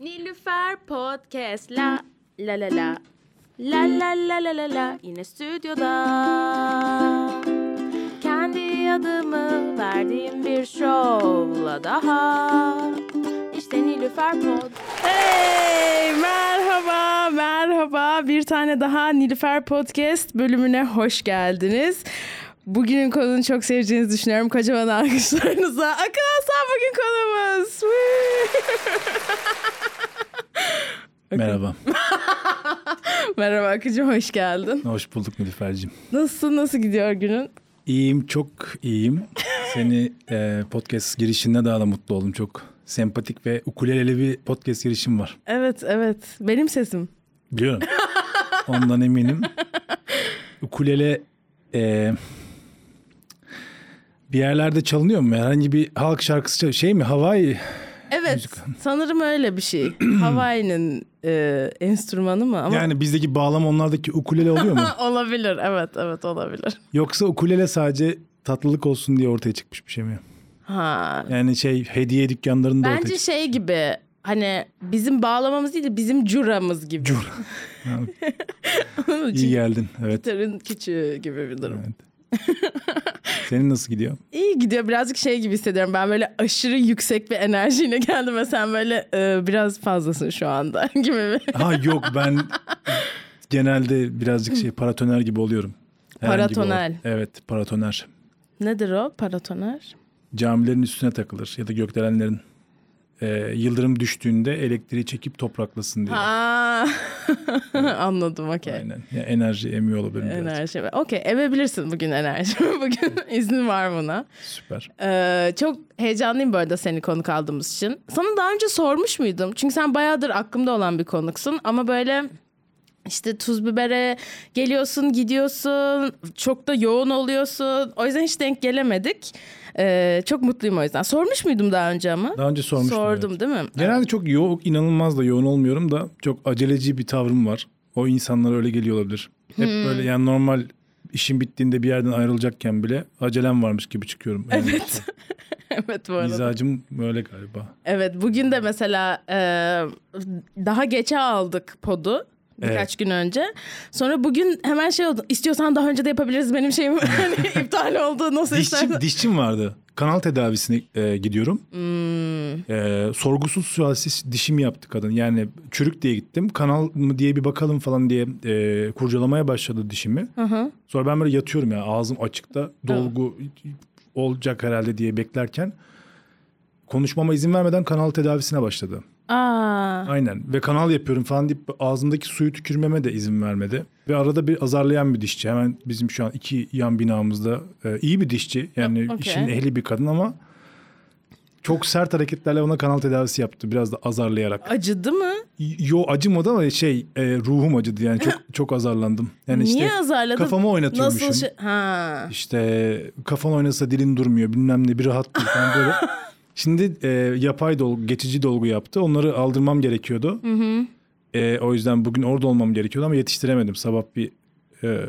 Nilüfer Podcast la la la la La la la la la la yine stüdyoda Kendi adımı verdiğim bir şovla daha İşte Nilüfer Pod Hey merhaba merhaba bir tane daha Nilüfer Podcast bölümüne hoş geldiniz. Bugünün konunu çok seveceğinizi düşünüyorum. Kocaman alkışlarınıza. Akın Hasan bugün konumuz. Merhaba. merhaba Akıncım hoş geldin. Hoş bulduk Nilüfer'cim. Nasılsın nasıl gidiyor günün? İyiyim, çok iyiyim. Seni e, podcast girişinde daha da mutlu oldum. Çok sempatik ve ukuleleli bir podcast girişim var. Evet evet benim sesim. Biliyorum. Ondan eminim. Ukulele e, bir yerlerde çalınıyor mu? Herhangi bir halk şarkısı. Şey mi? Hawaii. Evet Müzik. sanırım öyle bir şey. Hawaii'nin e, enstrümanı mı? Ama Yani bizdeki bağlam onlardaki ukulele oluyor mu? olabilir evet evet olabilir. Yoksa ukulele sadece tatlılık olsun diye ortaya çıkmış bir şey mi? Ha Yani şey hediye dükkanlarında ortaya Bence şey gibi hani bizim bağlamamız değil de bizim curamız gibi. Cur. Yani Onun için İyi geldin. Evet. gitarın küçüğü gibi bir durum. evet. Senin nasıl gidiyor? İyi gidiyor birazcık şey gibi hissediyorum. Ben böyle aşırı yüksek bir enerjiyle geldim ve sen böyle e, biraz fazlasın şu anda gibi bir. Ha yok ben genelde birazcık şey paratoner gibi oluyorum. Herhangi bir Paratoner. ol- Evet paratoner. Nedir o paratoner? Camilerin üstüne takılır ya da gökdelenlerin. Ee, yıldırım düştüğünde elektriği çekip topraklasın diye. Ha. Anladım okey. Aynen. Ya enerji emiyor olabilir biraz. Enerji. Okey evebilirsin bugün enerji. bugün izin var buna. Süper. Ee, çok heyecanlıyım bu arada seni konuk aldığımız için. Sana daha önce sormuş muydum? Çünkü sen bayağıdır aklımda olan bir konuksun ama böyle işte tuz bibere geliyorsun gidiyorsun çok da yoğun oluyorsun. O yüzden hiç denk gelemedik. Ee, çok mutluyum o yüzden. Sormuş muydum daha önce ama? Daha önce sormuştum. Sordum evet. değil mi? Genelde çok yoğun, inanılmaz da yoğun olmuyorum da çok aceleci bir tavrım var. O insanlara öyle geliyor olabilir. Hep Hmm. böyle yani normal işim bittiğinde bir yerden ayrılacakken bile acelem varmış gibi çıkıyorum. Yani Evet. evet bu arada. Mizacım böyle galiba. Evet bugün de mesela e, daha geçe aldık podu. Birkaç Evet. gün önce. Sonra bugün hemen şey oldu. İstiyorsan daha önce de yapabiliriz benim şeyim hani iptal oldu. Nasıl Dişçim, istersen. dişçim vardı. Kanal tedavisine e, gidiyorum. Hmm. E, sorgusuz sualsiz dişimi yaptı kadın. Yani çürük diye gittim. Kanal mı diye bir bakalım falan diye e, kurcalamaya başladı dişimi. Hı hı. Sonra ben böyle yatıyorum ya ağzım açıkta dolgu olacak herhalde diye beklerken konuşmama izin vermeden kanal tedavisine başladı. Aa, Aynen ve kanal yapıyorum falan deyip ağzımdaki suyu tükürmeme de izin vermedi. Ve arada bir azarlayan bir dişçi. Hemen bizim şu an iki yan binamızda e, iyi bir dişçi. Yani Okey. işin ehli bir kadın ama çok sert hareketlerle ona kanal tedavisi yaptı. Biraz da azarlayarak. acıdı mı? Yo acımadı ama şey e, ruhum acıdı yani çok çok azarlandım. Yani Niye işte azarladın? kafamı oynatıyormuşum. Nasıl şey? Ha. İşte kafan oynasa dilin durmuyor bilmem ne bir rahat değil falan böyle. Şimdi e, yapay dolgu, geçici dolgu yaptı. Onları aldırmam gerekiyordu. E, o yüzden bugün orada olmam gerekiyordu ama yetiştiremedim. Sabah bir e,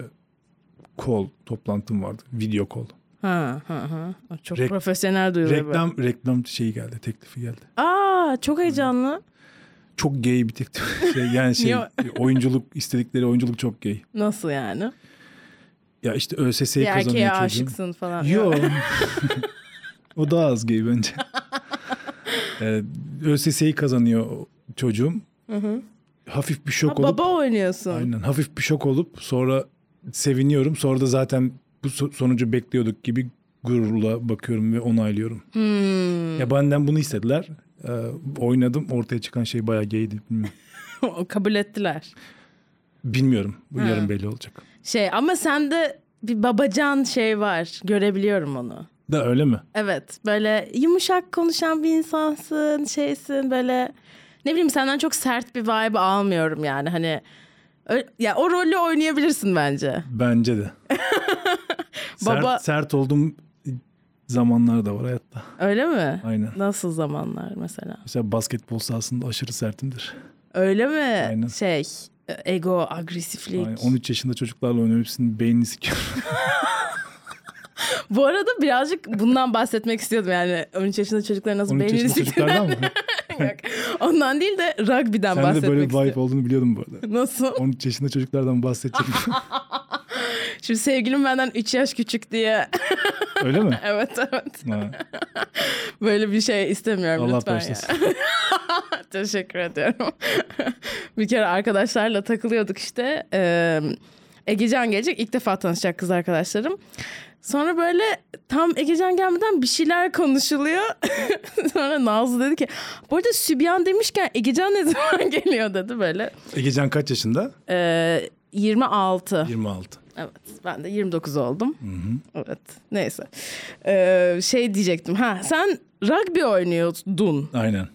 call toplantım vardı. Video call. Ha, ha, ha. Çok Rek- profesyonel duyuluyor. Reklam reklam şeyi geldi, teklifi geldi. Aa, çok heyecanlı. Çok gay bir teklif. Şey, yani şey oyunculuk istedikleri oyunculuk çok gay. Nasıl yani? Ya işte ÖSS'yi erkeğe kazanıyor çocuğun. aşıksın falan. Yo. o daha az gay bence. ee, ÖSS'yi kazanıyor çocuğum. Hafif bir Ha, şok olup baba oynuyorsun. aynen hafif bir şok olup sonra seviniyorum. Sonra da zaten bu so- sonucu bekliyorduk gibi gururla bakıyorum ve onaylıyorum. Hmm. Ya benden bunu istediler. Ee, oynadım. Ortaya çıkan şey bayağı gaydi. Kabul ettiler. Bilmiyorum. Bu Ha. yarın belli olacak. Şey ama sende bir babacan şey var. Görebiliyorum onu. Da öyle mi? Evet böyle yumuşak konuşan bir insansın şeysin böyle ne bileyim senden çok sert bir vibe almıyorum yani hani ö- ya o rolü oynayabilirsin bence. Bence de. Baba- Sert, sert olduğum zamanlar da var hayatta. Öyle mi? Aynen. Nasıl zamanlar mesela? Mesela basketbol sahasında aşırı sertimdir. Öyle mi? Aynen. Şey ego, agresiflik. Aynen. 13 yaşında çocuklarla oynuyorum hepsinin beynini sikiyorum. Bu arada birazcık bundan bahsetmek istiyordum yani 13 yaşında çocukların nasıl 13 beynini çocuklardan mı? Yok. Ondan değil de rugby'den Sen de bahsetmek böyle bir vibe istiyorum. olduğunu biliyordum bu arada. Nasıl? 13 yaşında çocuklardan bahsedecek. Şimdi sevgilim benden 3 yaş küçük diye. Öyle mi? evet evet. Ha, Böyle bir şey istemiyorum Allah lütfen bağışlasın. Teşekkür ediyorum. bir kere arkadaşlarla takılıyorduk işte. Ee, Egecan gelecek. İlk defa tanışacak kız arkadaşlarım. Sonra böyle tam Egecan gelmeden bir şeyler konuşuluyor. Sonra Nazlı dedi ki bu arada Sübyan demişken Egecan ne zaman geliyor dedi böyle. Egecan kaç yaşında? Ee, 26. 26. Evet ben de 29 oldum. Evet neyse. Ee, şey diyecektim. Ha sen rugby oynuyordun. Aynen.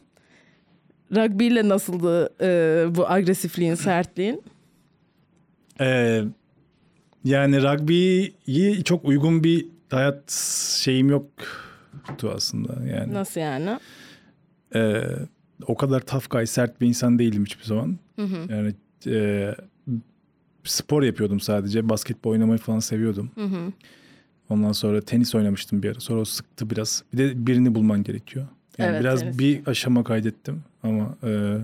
Rugby ile nasıldı e, bu agresifliğin, sertliğin? Ee, yani rugby'yi çok uygun bir hayat şeyim yoktu aslında. Yani Nasıl yani? Ee, o kadar tough guy, sert bir insan değilim hiçbir zaman. Yani e, spor yapıyordum sadece. Basketbol oynamayı falan seviyordum. Ondan sonra tenis oynamıştım bir ara. Sonra o sıktı biraz. Bir de birini bulman gerekiyor. Yani Evet, biraz tenis. bir aşama kaydettim ama e,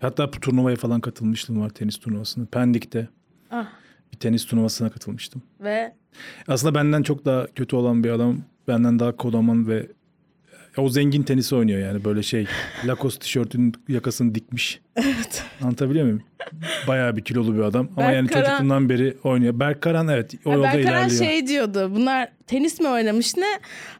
hatta bu turnuvaya falan katılmıştım var tenis turnuvasına. Pendik'te Ah. Bir tenis turnuvasına katılmıştım. Ve Aslında benden çok daha kötü olan bir adam. Benden daha kodaman ve o zengin tenisi oynuyor yani böyle şey. Lacoste tişörtünün yakasını dikmiş. evet. Anlatabiliyor muyum? Bayağı bir kilolu bir adam. Ama Berk yani Karan- çocukluğundan beri oynuyor. Berk Karan evet o yolda Berkaran ilerliyor. şey diyordu. Bunlar tenis mi oynamış ne?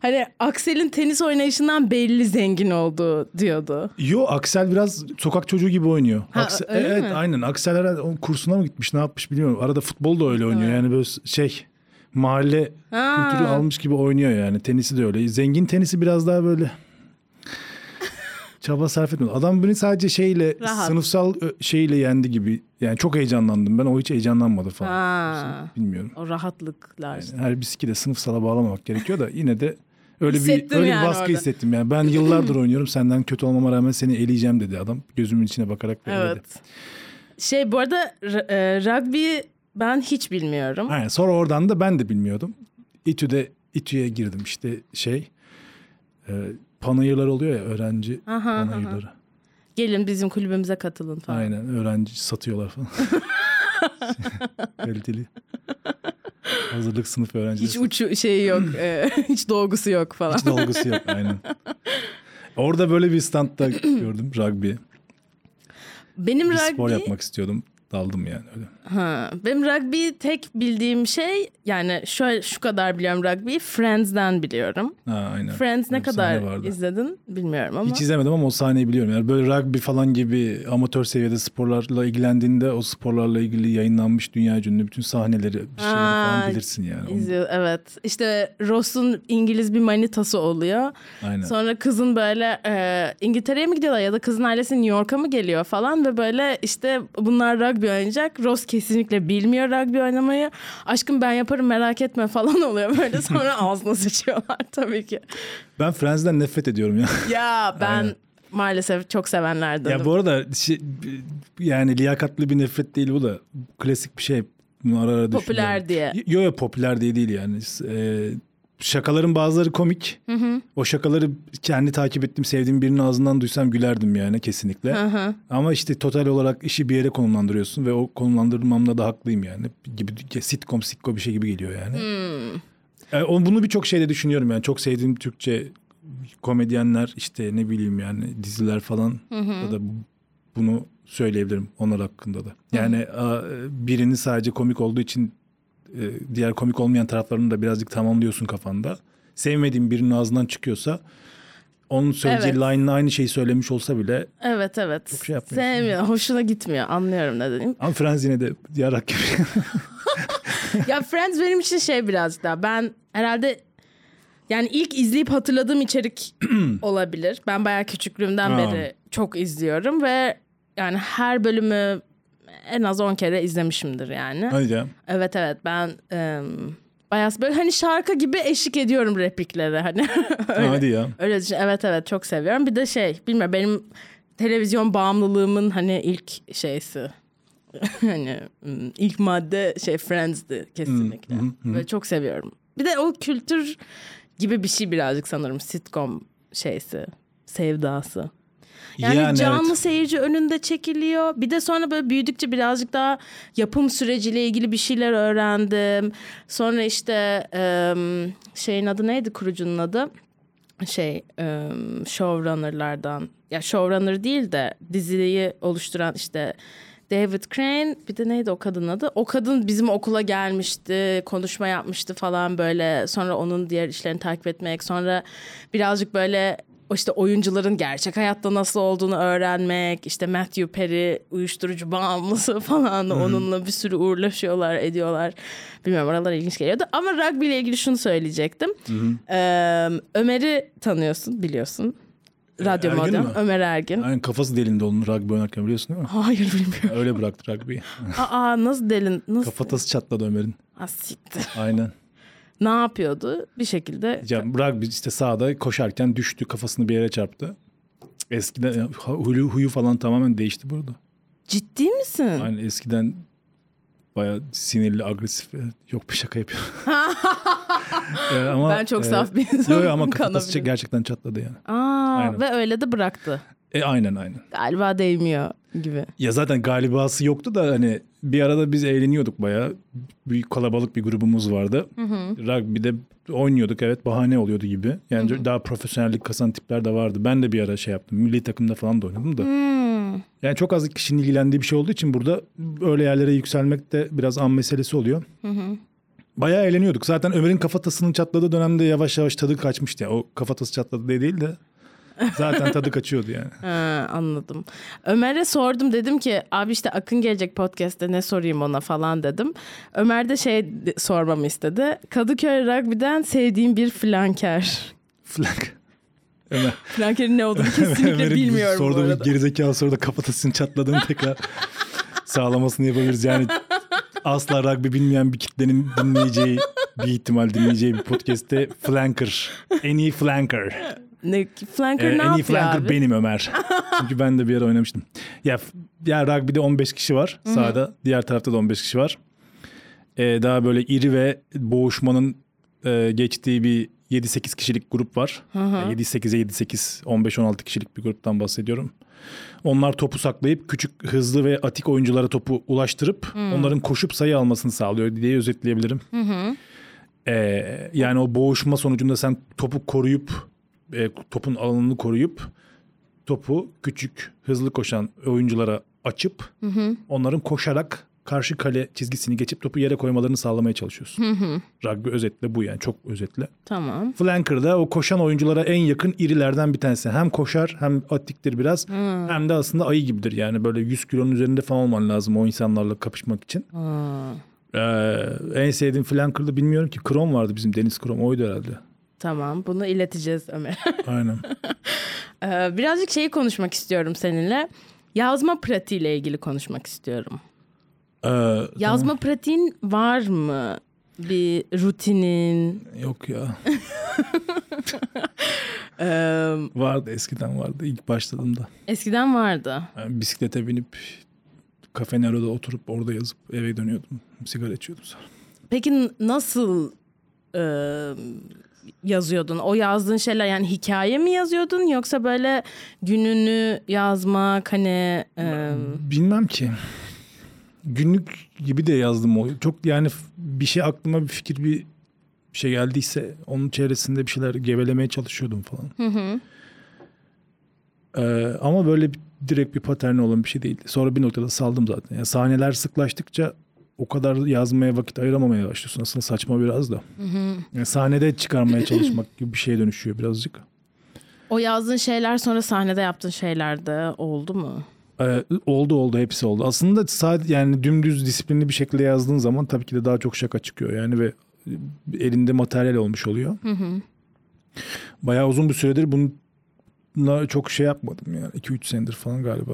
Hani Aksel'in tenis oynayışından belli zengin oldu diyordu. Yo Aksel biraz sokak çocuğu gibi oynuyor. Ha, Aksel, öyle evet mi? aynen. Aksel herhalde kursuna mı gitmiş ne yapmış bilmiyorum. Arada futbol da öyle oynuyor. Yani böyle şey mahalle Ha. kültürü almış gibi oynuyor yani. Tenisi de öyle. Zengin tenisi biraz daha böyle çaba sarf etmiyor. Adam beni sadece şeyle Rahat. sınıfsal ö- şeyle yendi gibi. Yani çok heyecanlandım. Ben o hiç heyecanlanmadı falan. Ha. Bilmiyorum. O rahatlıklar. Yani her bisikide sınıfsala bağlamamak gerekiyor da yine de öyle bir öyle yani bir baskı orada. hissettim yani. Ben yıllardır oynuyorum. Senden kötü olmama rağmen seni eleyeceğim dedi adam. Gözümün içine bakarak böyle Evet. dedi. Şey bu arada e, rugby ben hiç bilmiyorum. Aynen. Sonra oradan da ben de bilmiyordum. İTÜ'de İTÜ'ye girdim işte şey e, panayırlar oluyor ya öğrenci Aha, aha. panayırları. Gelin bizim kulübümüze katılın falan. Aynen öğrenci satıyorlar falan. Kaliteli. Hazırlık sınıf öğrencileri. Hiç uçu şeyi yok. e, hiç dolgusu yok falan. Hiç dolgusu yok aynen. Orada böyle bir standta gördüm rugby. Benim Bir rugby spor yapmak istiyordum. Daldım yani öyle. Ha, benim rugby tek bildiğim şey yani şöyle şu kadar biliyorum rugby Friends'den biliyorum. Ha, aynen. Friends ne sahne kadar vardı. izledin bilmiyorum ama. Hiç izlemedim ama o sahneyi biliyorum. Yani böyle rugby falan gibi amatör seviyede sporlarla ilgilendiğinde o sporlarla ilgili yayınlanmış dünya ünlü bütün sahneleri bir Aa, falan bilirsin yani. İzliyor, evet. İşte Ross'un İngiliz bir manitası oluyor. Aynen. Sonra kızın böyle e, İngiltere'ye mi gidiyorlar ya da kızın ailesi New York'a mı geliyor falan ve böyle işte bunlar rugby oynayacak. Ross kesinlikle bilmiyor rugby oynamayı. Aşkım ben yaparım merak etme falan oluyor böyle sonra ağzına sıçıyorlar tabii ki. Ben Friends'den nefret ediyorum ya. Ya ben Aynen. maalesef çok sevenlerdenim. ya bu arada şey, yani liyakatlı bir nefret değil bu da klasik bir şey. Bunu ara ara Popüler diye. Yo yo popüler diye değil yani. Ee, şakaların bazıları komik. O şakaları kendi takip ettiğim, sevdiğim birinin ağzından duysam gülerdim yani kesinlikle. Hı hı. Ama işte total olarak işi bir yere konumlandırıyorsun ve o konumlandırmamda da haklıyım yani. Gibi sitcom, sitcom bir şey gibi geliyor yani. Hmm. E, o- bunu birçok şeyde düşünüyorum yani. Çok sevdiğim Türkçe komedyenler işte ne bileyim yani diziler falan da da bunu söyleyebilirim onlar hakkında da. Yani a, birini sadece komik olduğu için e, diğer komik olmayan taraflarını da birazcık tamamlıyorsun kafanda. Sevmediğin birinin ağzından çıkıyorsa onun söyleyeceği Evet. line'la aynı şeyi söylemiş olsa bile Evet evet. Çok şey yapmıyorsun. Sevmiyor. Hoşuna gitmiyor. Anlıyorum ne dediğim. ama Friends yine de yarak gibi. ya Friends benim için şey birazcık daha. Ben herhalde yani ilk izleyip hatırladığım içerik olabilir. Ben bayağı küçüklüğümden Ha. beri çok izliyorum ve yani her bölümü en az 10 kere izlemişimdir yani. Hadi ya. Evet evet ben em, bayağı böyle hani şarkı gibi eşlik ediyorum repliklere hani. öyle, Hadi ya. öyle düşün. Evet evet çok seviyorum. Bir de şey bilmiyorum benim televizyon bağımlılığımın hani ilk şeysi. hani hmm, ilk madde şey Friends'di kesinlikle. Hı, hı. Böyle çok seviyorum. Bir de o kültür gibi bir şey birazcık sanırım sitcom şeysi, sevdası. Yani, Yani canlı evet. seyirci önünde çekiliyor. Bir de sonra böyle büyüdükçe birazcık daha yapım süreciyle ilgili bir şeyler öğrendim. Sonra işte şeyin adı neydi kurucunun adı? Şey em, showrunnerlardan. Ya showrunner değil de diziyi oluşturan işte David Crane bir de neydi o kadının adı? O kadın bizim okula gelmişti, konuşma yapmıştı falan böyle. Sonra onun diğer işlerini takip etmek, sonra birazcık böyle işte oyuncuların gerçek hayatta nasıl olduğunu öğrenmek, işte Matthew Perry uyuşturucu bağımlısı falan onunla bir sürü uğurlaşıyorlar, ediyorlar. Bilmiyorum oralar ilginç geliyordu. Ama rugby ile ilgili şunu söyleyecektim. Ee, Ömer'i tanıyorsun, biliyorsun. Radyo Ergin Modern. mi? Ömer Ergin. Yani kafası delindi onun rugby oynarken biliyorsun değil mi? Hayır bilmiyorum. Öyle bıraktı rugby'yi. Aa nasıl delin? Nasıl? Kafatası çatladı Ömer'in. Ha, siktir. Aynen. Ne yapıyordu? Bir şekilde. Ya rugby işte sahada koşarken düştü kafasını bir yere çarptı. Eskiden huyu, huyu falan tamamen değişti burada. Ciddi misin? Yani eskiden baya sinirli, agresif. Yok bir şaka yapıyor. Ee, ama, Ben çok e, saf bir insanım. Yok ama Kanabilirim. gerçekten çatladı yani. Aa, Aynen. ve öyle de bıraktı. E aynen aynen. Galiba değmiyor gibi. Ya zaten galibası yoktu da hani bir arada biz eğleniyorduk bayağı. Büyük kalabalık bir grubumuz vardı. Rugby'de oynuyorduk evet bahane oluyordu gibi. Yani daha profesyonellik kasan tipler de vardı. Ben de bir ara şey yaptım. Milli takımda falan da oynadım da. Hmm. Yani çok az kişinin ilgilendiği bir şey olduğu için burada öyle yerlere yükselmek de biraz an meselesi oluyor. Bayağı eğleniyorduk. Zaten Ömer'in kafatasının çatladığı dönemde yavaş yavaş tadı kaçmıştı. Yani o kafatası çatladı diye değil de zaten tadı kaçıyordu yani. Ha, anladım. Ömer'e sordum dedim ki abi işte Akın gelecek podcast'te ne sorayım ona falan dedim. Ömer de şey sormamı istedi. Kadıköy Rugby'den sevdiğim bir flanker. Flank. Ömer. Flankerin ne olduğunu kesinlikle Ömer'in bilmiyorum bu sorduğu arada. gerizekalı soruda kafatasının çatladığını tekrar sağlamasını yapabiliriz. Yani asla rugby bilmeyen bir kitlenin dinleyeceği bir ihtimal dinleyeceği bir podcast'te flanker. En iyi flanker. Ne, flanker Ee, ne en iyi flanker abi? benim Ömer. Çünkü ben de bir ara oynamıştım. Ya, ya rugby'de 15 kişi var sahada. Diğer tarafta da 15 kişi var. Ee, daha böyle iri ve boğuşmanın e, geçtiği bir 7-8 kişilik grup var. Yani 7-8'e 7-8, 15-16 kişilik bir gruptan bahsediyorum. Onlar topu saklayıp küçük, hızlı ve atik oyunculara topu ulaştırıp onların koşup sayı almasını sağlıyor diye özetleyebilirim. Ee, yani o boğuşma sonucunda sen topu koruyup e, topun alanını koruyup topu küçük hızlı koşan oyunculara açıp onların koşarak karşı kale çizgisini geçip topu yere koymalarını sağlamaya çalışıyorsun. Rugby özetle bu yani çok özetle. Tamam. Flanker'da o koşan oyunculara en yakın irilerden bir tanesi. Hem koşar hem atiktir biraz hem de aslında ayı gibidir. Yani böyle 100 kilonun üzerinde falan olman lazım o insanlarla kapışmak için. Ee, en sevdiğim flanker'da bilmiyorum ki Krom vardı bizim Deniz Krom oydu herhalde. Tamam bunu ileteceğiz Ömer. Aynen. Ee, birazcık şeyi konuşmak istiyorum seninle. Yazma pratiğiyle ilgili konuşmak istiyorum. Ee, Yazma pratiğin var mı? Bir rutinin. Yok ya. Ee, Vardı eskiden vardı ilk başladığımda. eskiden vardı. Yani bisiklete binip Cafe Nero'da oturup orada yazıp eve dönüyordum. Sigara içiyordum sonra. Peki nasıl e, yazıyordun? O yazdığın şeyler yani hikaye mi yazıyordun yoksa böyle gününü yazmak hani e, Bilmem ki. Günlük gibi de yazdım o. Çok yani bir şey aklıma bir fikir bir şey geldiyse onun çevresinde bir şeyler gevelemeye çalışıyordum falan. Ee, ama böyle bir, direkt bir paterni olan bir şey değildi. Sonra bir noktada saldım zaten. Yani sahneler sıklaştıkça o kadar yazmaya vakit ayıramamaya başlıyorsun. Aslında saçma biraz da. Yani sahnede çıkarmaya çalışmak gibi bir şeye dönüşüyor birazcık. o yazdığın şeyler sonra sahnede yaptığın şeyler de oldu mu? Ee, oldu oldu hepsi oldu. Aslında sadece yani dümdüz disiplinli bir şekilde yazdığın zaman tabii ki de daha çok şaka çıkıyor. Yani ve elinde materyal olmuş oluyor. Bayağı uzun bir süredir bununla çok şey yapmadım yani. 2-3 senedir falan galiba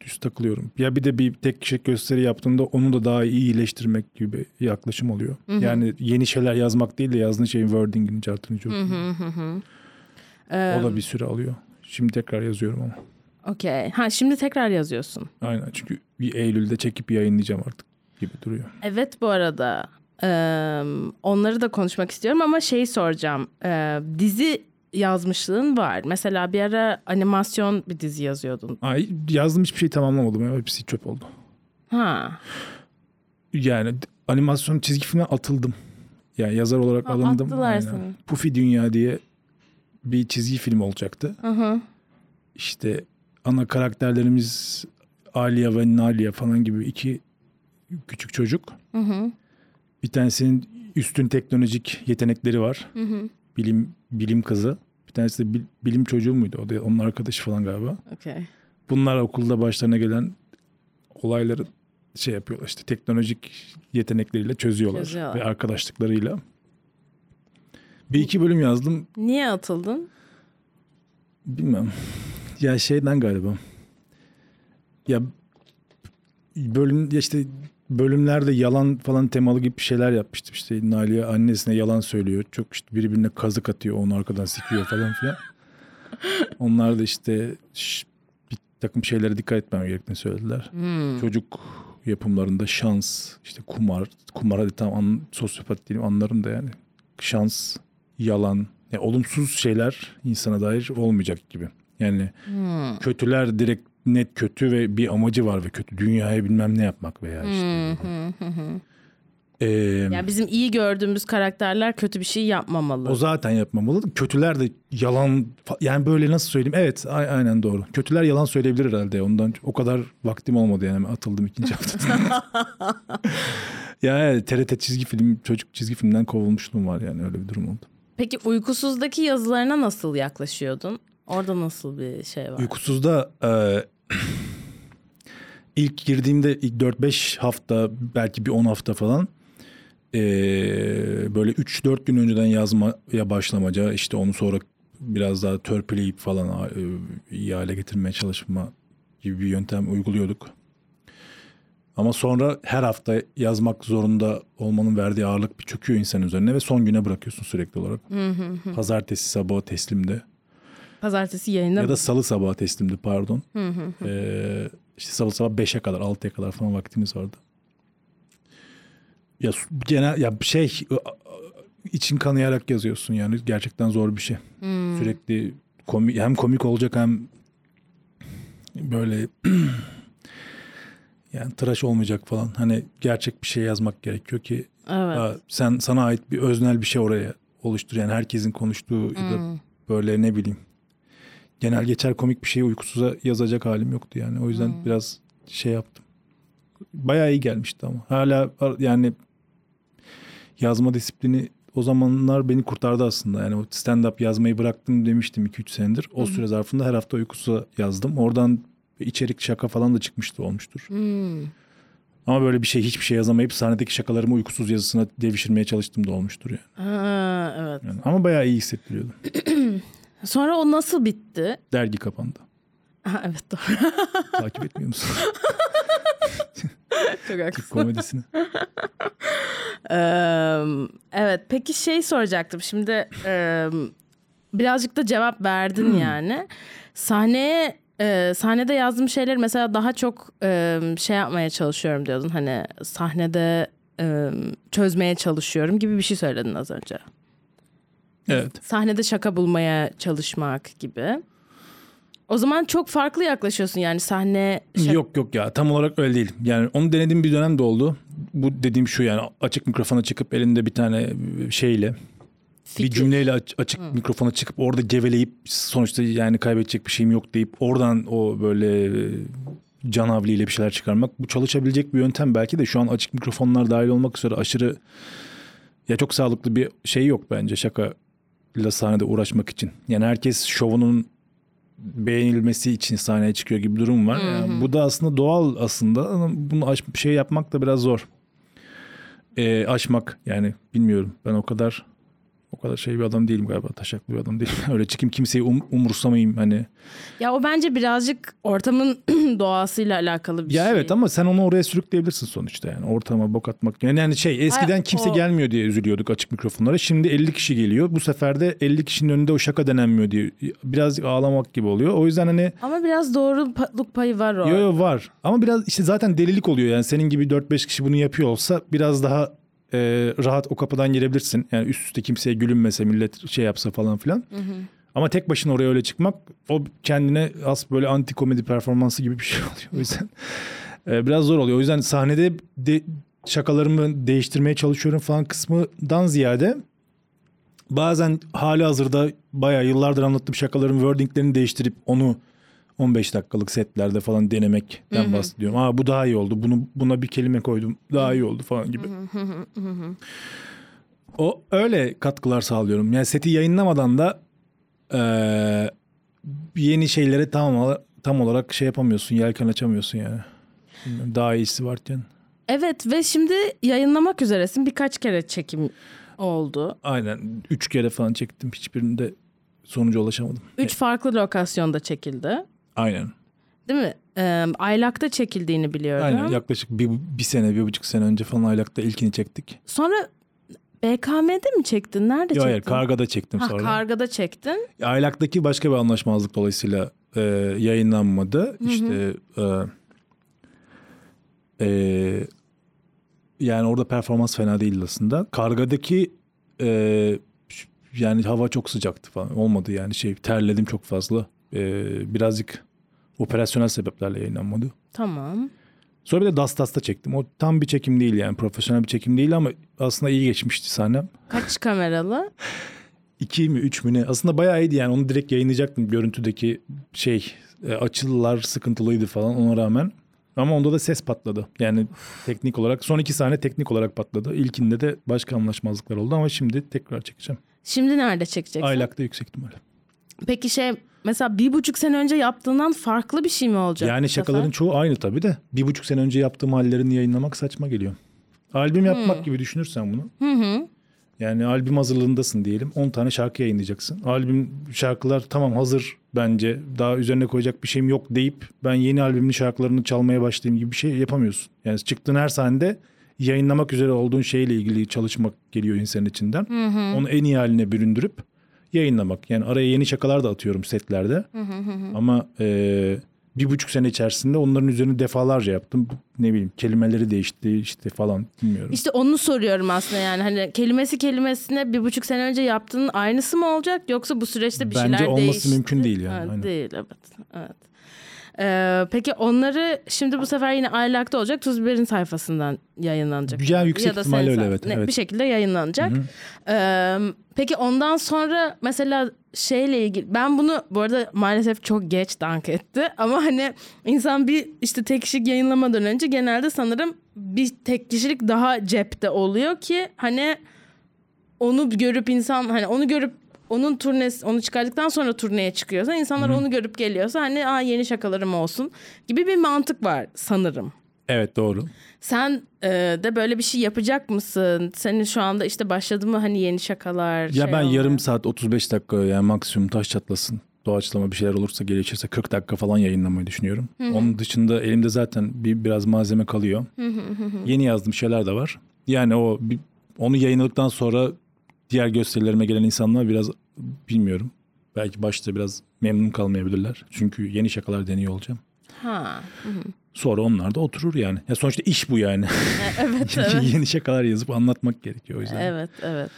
düz takılıyorum. Ya bir de bir tek kişilik gösteri yaptığımda onu da daha iyi iyileştirmek gibi bir yaklaşım oluyor. Yani yeni şeyler yazmak değil de yazdığın şeyin wordingini, curtunu. O da bir süre alıyor. Şimdi tekrar yazıyorum ama. Okey. Ha şimdi tekrar yazıyorsun. Aynen çünkü bir Eylül'de çekip yayınlayacağım artık gibi duruyor. Evet bu arada e, onları da konuşmak istiyorum ama şeyi soracağım. E, dizi yazmışlığın var. Mesela bir ara animasyon bir dizi yazıyordun. Ay, yazdım hiçbir şey tamamlamadım. Ya. Hepsi çöp oldu. Ha. Yani animasyon çizgi filmine atıldım. Yani yazar olarak Ha, alındım. attılar Aynen. seni. Pufi Dünya diye bir çizgi film olacaktı. Hı hı. İşte ana karakterlerimiz Aliye ve Nalia falan gibi iki küçük çocuk. Hı hı. Bir tanesinin üstün teknolojik yetenekleri var. Hı hı. Bilim bilim kızı. Bir tanesi de bil- bilim çocuğu muydu? O da onun arkadaşı falan galiba. Okey. Bunlar okulda başlarına gelen olayları şey yapıyorlar işte teknolojik yetenekleriyle çözüyorlar, Çözüyorlar. ve arkadaşlıklarıyla. Bir iki bölüm yazdım. Niye atıldın? Bilmem. Ya şeyden galiba. Ya bölüm ya işte bölümlerde yalan falan temalı gibi bir şeyler yapmıştım. İşte Nalia annesine yalan söylüyor. Çok işte birbirine kazık atıyor. Onu arkadan sikiyor falan filan. Onlar da işte ş- bir takım şeylere dikkat etmem gerektiğini söylediler. Hmm. Çocuk yapımlarında şans, işte kumar, kumar hadi tam an, sosyopat değilim anlarım da yani. Şans, yalan, yani olumsuz şeyler insana dair olmayacak gibi. Yani Hmm. kötüler direkt net kötü ve bir amacı var ve kötü. Dünyaya bilmem ne yapmak veya işte. Hı. Ee, Yani bizim iyi gördüğümüz karakterler kötü bir şey yapmamalı. o zaten yapmamalı. Kötüler de yalan yani böyle nasıl söyleyeyim? Evet aynen doğru. Kötüler yalan söyleyebilir herhalde. Ondan o kadar vaktim olmadı yani atıldım ikinci haftada. ya evet, TRT çizgi film çocuk çizgi filmden kovulmuşluğum var yani öyle bir durum oldu. Peki uykusuzdaki yazılarına nasıl yaklaşıyordun? Orada nasıl bir şey var? Uykusuzda e, ilk girdiğimde ilk 4-5 hafta belki bir 10 hafta falan e, böyle 3-4 gün önceden yazmaya başlamaca işte onu sonra biraz daha törpüleyip falan e, iyi hale getirmeye çalışma gibi bir yöntem uyguluyorduk. Ama sonra her hafta yazmak zorunda olmanın verdiği ağırlık bir çöküyor insan üzerine ve son güne bırakıyorsun sürekli olarak. Pazartesi sabahı teslimde. Pazartesi yayında Ya da salı sabahı teslimdi pardon. Hı hı hı. Ee, işte salı sabah 5'e kadar 6'ya kadar falan vaktimiz vardı. Ya genel ya şey için kanayarak yazıyorsun yani gerçekten zor bir şey. Hmm. Sürekli komik hem komik olacak hem böyle yani tıraş olmayacak falan. Hani gerçek bir şey yazmak gerekiyor ki Evet. sen sana ait bir öznel bir şey oraya oluştur. Yani herkesin konuştuğu ya da Hmm. böyle ne bileyim genel geçer komik bir şeyi uykusuza yazacak halim yoktu yani. O yüzden biraz şey yaptım. Bayağı iyi gelmişti ama. Hala yani yazma disiplini o zamanlar beni kurtardı aslında. Yani o stand-up yazmayı bıraktım demiştim 2-3 senedir. O süre zarfında her hafta uykusuza yazdım. Oradan içerik şaka falan da çıkmıştı olmuştur. Hmm. Ama böyle bir şey hiçbir şey yazamayıp sahnedeki şakalarımı uykusuz yazısına devşirmeye çalıştım da olmuştur yani. Ha, evet. yani ama bayağı iyi hissettiriyordu. Sonra o nasıl bitti? Dergi kapandı. Ha, evet doğru. Takip etmiyor musun? Çok haklısın. Komedisini. Evet peki şey soracaktım şimdi birazcık da cevap verdin yani sahneye eee, sahnede yazdığım şeyleri mesela daha çok eee, şey yapmaya çalışıyorum diyordun hani sahnede eee, çözmeye çalışıyorum gibi bir şey söyledin az önce Evet. sahnede şaka bulmaya çalışmak gibi o zaman çok farklı yaklaşıyorsun yani sahne şaka- Yok yok ya tam olarak öyle değil. Yani onu denediğim bir dönem de oldu. Bu dediğim şu yani açık mikrofona çıkıp elinde bir tane şeyle bir Fikir. cümleyle aç- açık mikrofona çıkıp orada geveleyip sonuçta yani kaybedecek bir şeyim yok deyip oradan o böyle e, can havliyle bir şeyler çıkarmak bu çalışabilecek bir yöntem belki de şu an açık mikrofonlar dahil olmak üzere aşırı ya çok sağlıklı bir şey yok bence şaka ile sahnede uğraşmak için. Yani herkes şovunun beğenilmesi için sahneye çıkıyor gibi bir durum var. Yani bu da aslında doğal aslında. Bunu aş, şey yapmak da biraz zor. Ee, aşmak yani bilmiyorum. Ben o kadar kadar şey bir adam değilim galiba. Taşaklı bir adam değilim. Öyle çıkayım kimseyi um, umursamayayım hani. ya o bence birazcık ortamın doğasıyla alakalı bir Ya şey. evet ama sen onu oraya sürükleyebilirsin sonuçta yani. Ortama bok atmak. Yani, yani şey eskiden Hayır, kimse o- gelmiyor diye üzülüyorduk açık mikrofonlara. Şimdi 50 kişi geliyor. Bu sefer de 50 kişinin önünde o şaka denenmiyor diye. Birazcık ağlamak gibi oluyor. O yüzden hani Ama biraz doğruluk payı var o. Yo yo var. Ama biraz işte zaten delilik oluyor. Yani senin gibi 4-5 kişi bunu yapıyor olsa biraz daha e, rahat o kapıdan girebilirsin. Yani üst üste kimseye gülünmese millet şey yapsa falan filan. Ama tek başına oraya öyle çıkmak o kendine az böyle anti komedi performansı gibi bir şey oluyor. O yüzden e, biraz zor oluyor. O yüzden sahnede de, şakalarımı değiştirmeye çalışıyorum falan kısmından ziyade bazen hali hazırda bayağı yıllardır anlattığım şakaların wordinglerini değiştirip onu 15 dakikalık setlerde falan denemekten bahsediyorum. Aa bu daha iyi oldu. Bunu buna bir kelime koydum. Daha iyi oldu falan gibi. o öyle katkılar sağlıyorum. Yani seti yayınlamadan da eee, yeni şeylere tam tam olarak şey yapamıyorsun. Yelken açamıyorsun yani. Daha iyisi varken. Evet ve şimdi yayınlamak üzeresin. Birkaç kere çekim oldu. Aynen. Üç kere falan çektim. Hiçbirinde sonuca ulaşamadım. Üç farklı lokasyonda çekildi. Aynen. Değil mi? Ee, Aylak'ta çekildiğini biliyorum. Aynen. Yaklaşık bir, bir sene, bir buçuk sene önce falan Aylak'ta ilkini çektik. Sonra BKM'de mi çektin? Nerede Yok çektin? hayır Karga'da çektim Ha, sonra. Karga'da çektin. Aylak'taki başka bir anlaşmazlık dolayısıyla e, yayınlanmadı. İşte e, e, yani orada performans fena değildi aslında. Karga'daki e, yani hava çok sıcaktı falan. Olmadı yani şey terledim çok fazla. E, birazcık operasyonel sebeplerle yayınlanmadı. Tamam. Sonra bir de Dastas'ta çektim. O tam bir çekim değil yani profesyonel bir çekim değil ama aslında iyi geçmişti sahnem. Kaç kameralı? İki mi üç mü ne? Aslında bayağı iyiydi yani onu direkt yayınlayacaktım. Görüntüdeki şey e, açılar sıkıntılıydı falan ona rağmen. Ama onda da ses patladı. Yani teknik olarak son iki sahne teknik olarak patladı. İlkinde de başka anlaşmazlıklar oldu ama şimdi tekrar çekeceğim. Şimdi nerede çekeceksin? Aylak'ta yüksek ihtimalle. Peki şey mesela bir buçuk sene önce yaptığından farklı bir şey mi olacak? Yani şakaların sefer? çoğu aynı tabii de. Bir buçuk sene önce yaptığım hallerini yayınlamak saçma geliyor. Albüm yapmak gibi düşünürsen bunu. Hı hı. Yani albüm hazırlığındasın diyelim. 10 tane şarkı yayınlayacaksın. Albüm şarkılar tamam hazır bence. Daha üzerine koyacak bir şeyim yok deyip ben yeni albümün şarkılarını çalmaya başlayayım gibi bir şey yapamıyorsun. Yani çıktığın her sahnede yayınlamak üzere olduğun şeyle ilgili çalışmak geliyor insanın içinden. Onu en iyi haline büründürüp yayınlamak. Yani araya yeni şakalar da atıyorum setlerde. Ama e, bir buçuk sene içerisinde onların üzerine defalarca yaptım. Ne bileyim kelimeleri değişti işte falan bilmiyorum. İşte onu soruyorum aslında yani hani kelimesi kelimesine bir buçuk sene önce yaptığın aynısı mı olacak yoksa bu süreçte bir Bence şeyler olması değişti? mümkün değil yani, aynen. değil evet. evet. Ee, peki onları şimdi bu sefer yine Aylak'ta olacak Tuz Biber'in sayfasından yayınlanacak. Ya yüksek da ihtimalle öyle, evet, Ne, evet. Bir şekilde yayınlanacak. Ee, peki ondan sonra mesela şeyle ilgili ben bunu bu arada maalesef çok geç dank etti ama hani insan bir işte tek kişilik yayınlamadan önce genelde sanırım bir tek kişilik daha cepte oluyor ki hani onu görüp insan hani onu görüp onun turnesi onu çıkardıktan sonra turneye çıkıyorsa insanlar onu görüp geliyorsa hani Aa, yeni şakalarım olsun gibi bir mantık var sanırım. Evet doğru. Sen e, de böyle bir şey yapacak mısın? Senin şu anda işte başladı mı hani yeni şakalar? Ya şey ben olmaya? yarım saat 35 dakika yani maksimum taş çatlasın. Doğaçlama bir şeyler olursa gerekirse 40 dakika falan yayınlamayı düşünüyorum. Onun dışında elimde zaten bir biraz malzeme kalıyor. Yeni yazdığım şeyler de var. Yani o bir- onu yayınladıktan sonra diğer gösterilerime gelen insanlar biraz bilmiyorum. Belki başta biraz memnun kalmayabilirler. Çünkü yeni şakalar deniyor olacağım. Ha. Sonra onlar da oturur yani. Ya sonuçta iş bu yani. Evet evet. yeni şakalar yazıp anlatmak gerekiyor o yüzden. evet evet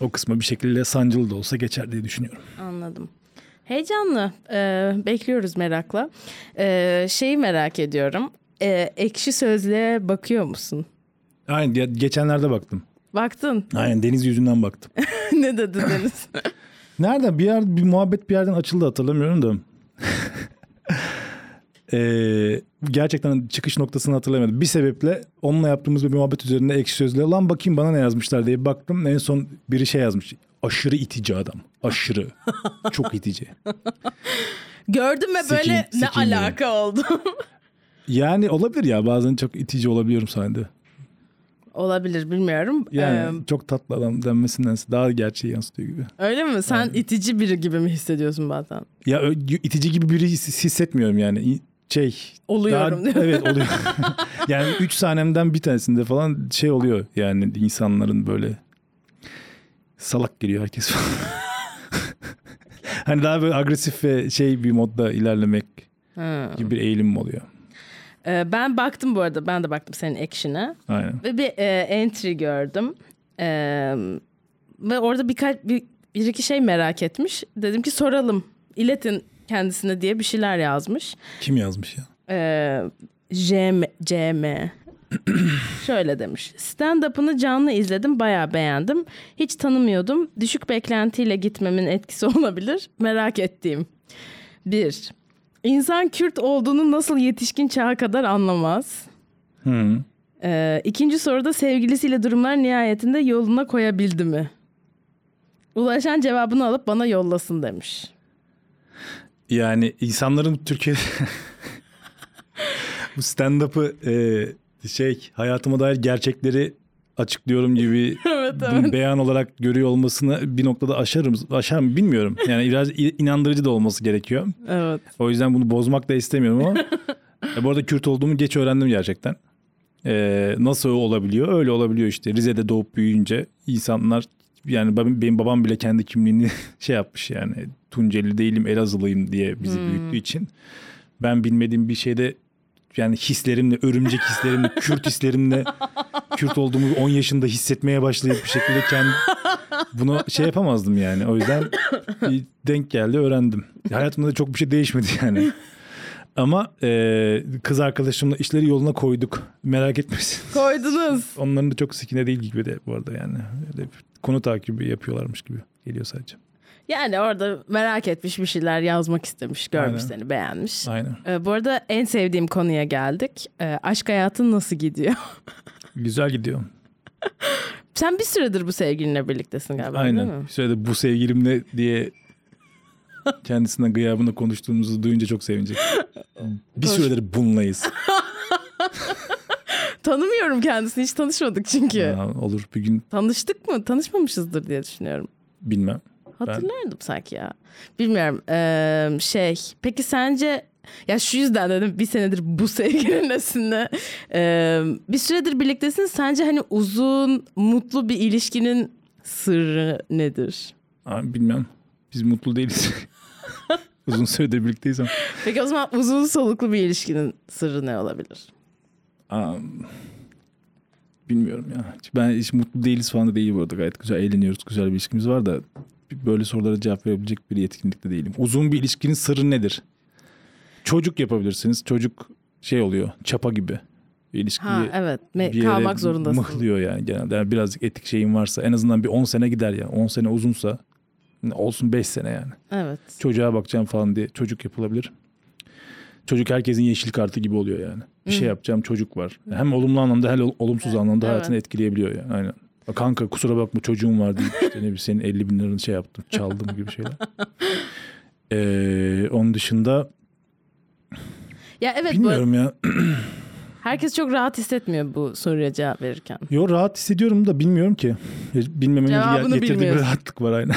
O kısmı bir şekilde sancılı da olsa geçer diye düşünüyorum. anladım. Heyecanlı. Ee, bekliyoruz merakla. Ee, şeyi merak ediyorum. Ee, ekşi sözlüğe bakıyor musun? Aynen geçenlerde baktım. Baktın. Aynen deniz yüzünden baktım. ne dedi Deniz? Nereden bir yer bir muhabbet bir yerden açıldı hatırlamıyorum da. Ee, gerçekten çıkış noktasını hatırlayamadım. Bir sebeple onunla yaptığımız bir muhabbet üzerinde ekşi sözlüğe lan bakayım bana ne yazmışlar diye baktım. En son biri şey yazmış. Aşırı itici adam. Aşırı. Çok itici. Gördün mü böyle Sikin- ne sikin alaka oldu? Yani olabilir ya bazen çok itici olabiliyorum sahnede. Olabilir bilmiyorum. Yani Ee, çok tatlı adam denmesindense daha gerçeği yansıtıyor gibi. öyle mi? Sen itici biri gibi mi hissediyorsun bazen? Ya itici gibi biri his- hissetmiyorum yani. Şey. Oluyorum daha- diyor. Evet oluyor. yani üç sahnemden bir tanesinde falan şey oluyor. Yani insanların böyle salak geliyor herkes falan. hani daha böyle agresif ve şey bir modda ilerlemek Ha. gibi bir eğilim oluyor. Ee, ben baktım bu arada. Ben de baktım senin action'a. Aynen. Ve bir e, entry gördüm. Ee, ve orada birkaç bir bir iki şey merak etmiş. Dedim ki soralım. İletin kendisine diye bir şeyler yazmış. Kim yazmış ya? Ee, CM, CM. Şöyle demiş. Stand-up'ını canlı izledim bayağı beğendim. Hiç tanımıyordum. Düşük beklentiyle gitmemin etkisi olabilir. Merak ettiğim. Bir. İnsan Kürt olduğunu nasıl yetişkin çağa kadar anlamaz? Hı. Ee, ikinci soruda sevgilisiyle durumlar nihayetinde yoluna koyabildi mi? Ulaşan cevabını alıp bana yollasın demiş. Yani insanların Türkiye'de bu stand-up'ı e, şey hayatıma dair gerçekleri açıklıyorum gibi Evet, bunu beyan olarak görüyor olmasını bir noktada aşarım, aşar mı bilmiyorum. Yani biraz inandırıcı da olması gerekiyor. Evet. O yüzden bunu bozmak da istemiyorum ama e, bu arada Kürt olduğumu geç öğrendim gerçekten. E, nasıl olabiliyor? Öyle olabiliyor işte. Rize'de doğup büyüyünce insanlar yani benim, babam bile kendi kimliğini şey yapmış yani Tunceli değilim Elazığlıyım diye bizi büyüttüğü için ben bilmediğim bir şeyde yani hislerimle, örümcek hislerimle, Kürt hislerimle Kürt olduğumu 10 yaşında hissetmeye başlayıp bir şekilde kendi bunu şey yapamazdım yani. O yüzden bir denk geldi öğrendim. Hayatımda da çok bir şey değişmedi yani. Ama e, kız arkadaşımla işleri yoluna koyduk. Merak etmesin. Koydunuz. Onların da çok sikine değil gibi de bu arada yani. Öyle bir konu takibi yapıyorlarmış gibi geliyor sadece. Yani orada merak etmiş bir şeyler yazmak istemiş, görmüş Aynen. seni, beğenmiş. Aynen. Ee, bu arada en sevdiğim konuya geldik. Ee, aşk hayatın nasıl gidiyor? Güzel gidiyor. Sen bir süredir bu sevgilinle birliktesin galiba değil Aynen. mi? Bir sürede bu sevgilimle diye kendisinden gıyabında konuştuğumuzu duyunca çok sevinecek. Bir Konuş- süredir bunlayız. Tanımıyorum kendisini, hiç tanışmadık çünkü. Ha, olur bir gün Tanıştık mı? Tanışmamışızdır diye düşünüyorum. bilmem. Hatırlardım sanki ya. Bilmiyorum. Ee, şey, peki sence ya şu yüzden dedim bir senedir bu sevgilinin nesinde ee, bir süredir birliktesin. Sence hani uzun, mutlu bir ilişkinin sırrı nedir? Ha, bilmem. Biz mutlu değiliz. Uzun süredir birlikteyiz ama. Peki o zaman uzun soluklu bir ilişkinin sırrı ne olabilir? Aa, bilmiyorum ya. Ben hiç mutlu değiliz falan da değil bu arada. Gayet güzel eğleniyoruz. Güzel bir ilişkimiz var da böyle sorulara cevap verebilecek bir yetkinlikte değilim. Uzun bir ilişkinin sırrı nedir? Çocuk yapabilirsiniz. Çocuk şey oluyor. Çapa gibi. İlişkiyi Ha evet. Me- bir kalmak zorundasın. mıhlıyor yani genelde. Yani birazcık etik şeyin varsa en azından bir 10 sene gider ya. 10 sene uzunsa olsun 5 sene yani. Evet. Çocuğa bakacağım falan diye çocuk yapılabilir. Çocuk herkesin yeşil kartı gibi oluyor yani. Bir şey yapacağım çocuk var. Hem olumlu anlamda hem olumsuz anlamda Evet. hayatını etkileyebiliyor yani. Aynen. Kanka kusura bakma çocuğum var deyip işte ne bileyim senin 50 bin liranı şey yaptım çaldım gibi şeyler. Ee, onun dışında Ya evet bu bilmiyorum ya. herkes çok rahat hissetmiyor bu soruya cevap verirken. Yo rahat hissediyorum da bilmiyorum ki. Bilmemenin Cevabını getirdiği bir bilmiyorsun. rahatlık var aynen.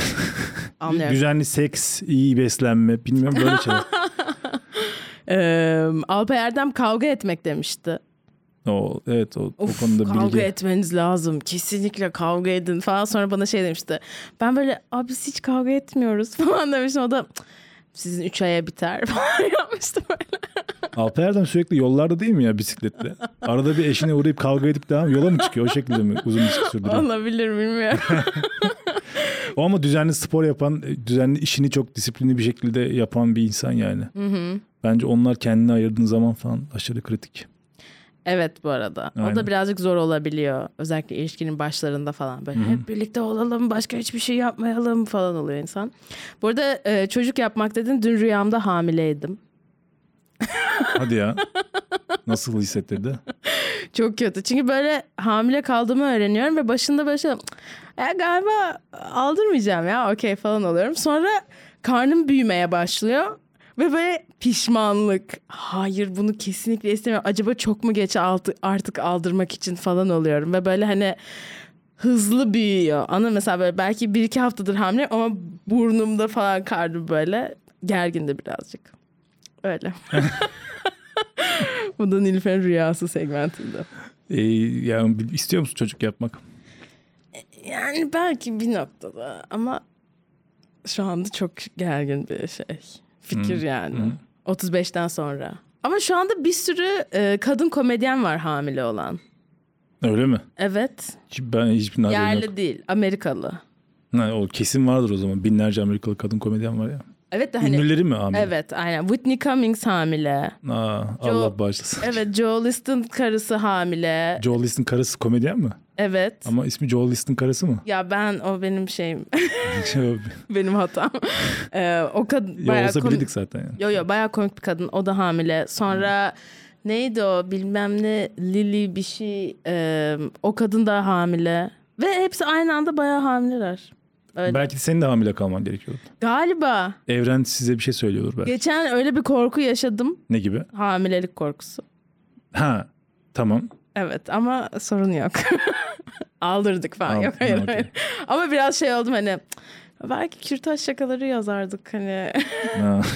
Anlıyorum. Düzenli seks, iyi beslenme bilmiyorum böyle şeyler. Ee, Alpay Erdem kavga etmek demişti. o, evet o, o Of, konuda kavga bilgi. etmeniz lazım. Kesinlikle kavga edin falan. Sonra bana şey demişti. Ben böyle abi biz hiç kavga etmiyoruz falan demiştim. O da "Cık, sizin üç aya biter falan yapmıştı böyle. Alpay Erdem sürekli yollarda değil mi ya bisikletle? Arada bir eşine uğrayıp kavga edip devam yola mı çıkıyor? O şekilde mi uzun ilişki sürdürüyor? Olabilir bilmiyorum. O ama düzenli spor yapan, düzenli işini çok disiplinli bir şekilde yapan bir insan yani. Bence onlar kendine ayırdığın zaman falan aşırı kritik. Evet bu arada. O Aynen. da birazcık zor olabiliyor. Özellikle ilişkinin başlarında falan. Böyle hep birlikte olalım başka hiçbir şey yapmayalım falan oluyor insan. Bu arada e, çocuk yapmak dedin. Dün rüyamda hamileydim. Hadi ya. Nasıl hissettirdi? Çok kötü. Çünkü böyle hamile kaldığımı öğreniyorum ve başında böyle şey, "Ya galiba aldırmayacağım ya okey falan oluyorum. Sonra karnım büyümeye başlıyor ve böyle pişmanlık. Hayır bunu kesinlikle istemiyorum. Acaba çok mu geç altı- artık aldırmak için falan oluyorum. Ve böyle hani hızlı büyüyor. Ana mesela böyle belki bir iki haftadır hamile ama burnumda falan karnım böyle gergindi birazcık. Öyle. Bu da Nilüfer'in rüyası segmentinde. Ee, yani istiyor musun çocuk yapmak? Yani belki bir noktada ama şu anda çok gergin bir şey. Fikir yani. 35'ten sonra. Ama şu anda bir sürü e, kadın komedyen var hamile olan. Öyle mi? Evet. Ben hiçbir Yerli yok. değil. Amerikalı. Ha, o kesin vardır o zaman. Binlerce Amerikalı kadın komedyen var ya. Evet de hani Ünlüleri mi hamile? Evet aynen. Whitney Cummings hamile. Aa, Allah bağışlasın. Evet Joe Liston karısı hamile. Joel List'in karısı komedyen mi? Evet. Ama ismi Joel List'in karısı mı? Ya ben o benim şeyim. Şey, benim hatam. Ee, o kadın ya bayağı olsa komik- zaten yani. Yo yo bayağı komik bir kadın. O da hamile. Sonra neydi o bilmem ne Lily bir şey. Ee, o kadın da hamile. Ve hepsi aynı anda bayağı hamileler. Öyle. Belki de senin de hamile kalman gerekiyordu. Galiba. Evren size bir şey söylüyordur belki. Geçen öyle bir korku yaşadım. Ne gibi? Hamilelik korkusu. Ha tamam. Evet ama sorun yok. Aldırdık falan. Tamam, yok hayır okey. hayır. Ama biraz şey oldum hani belki kürtaj şakaları yazardık hani. Ha.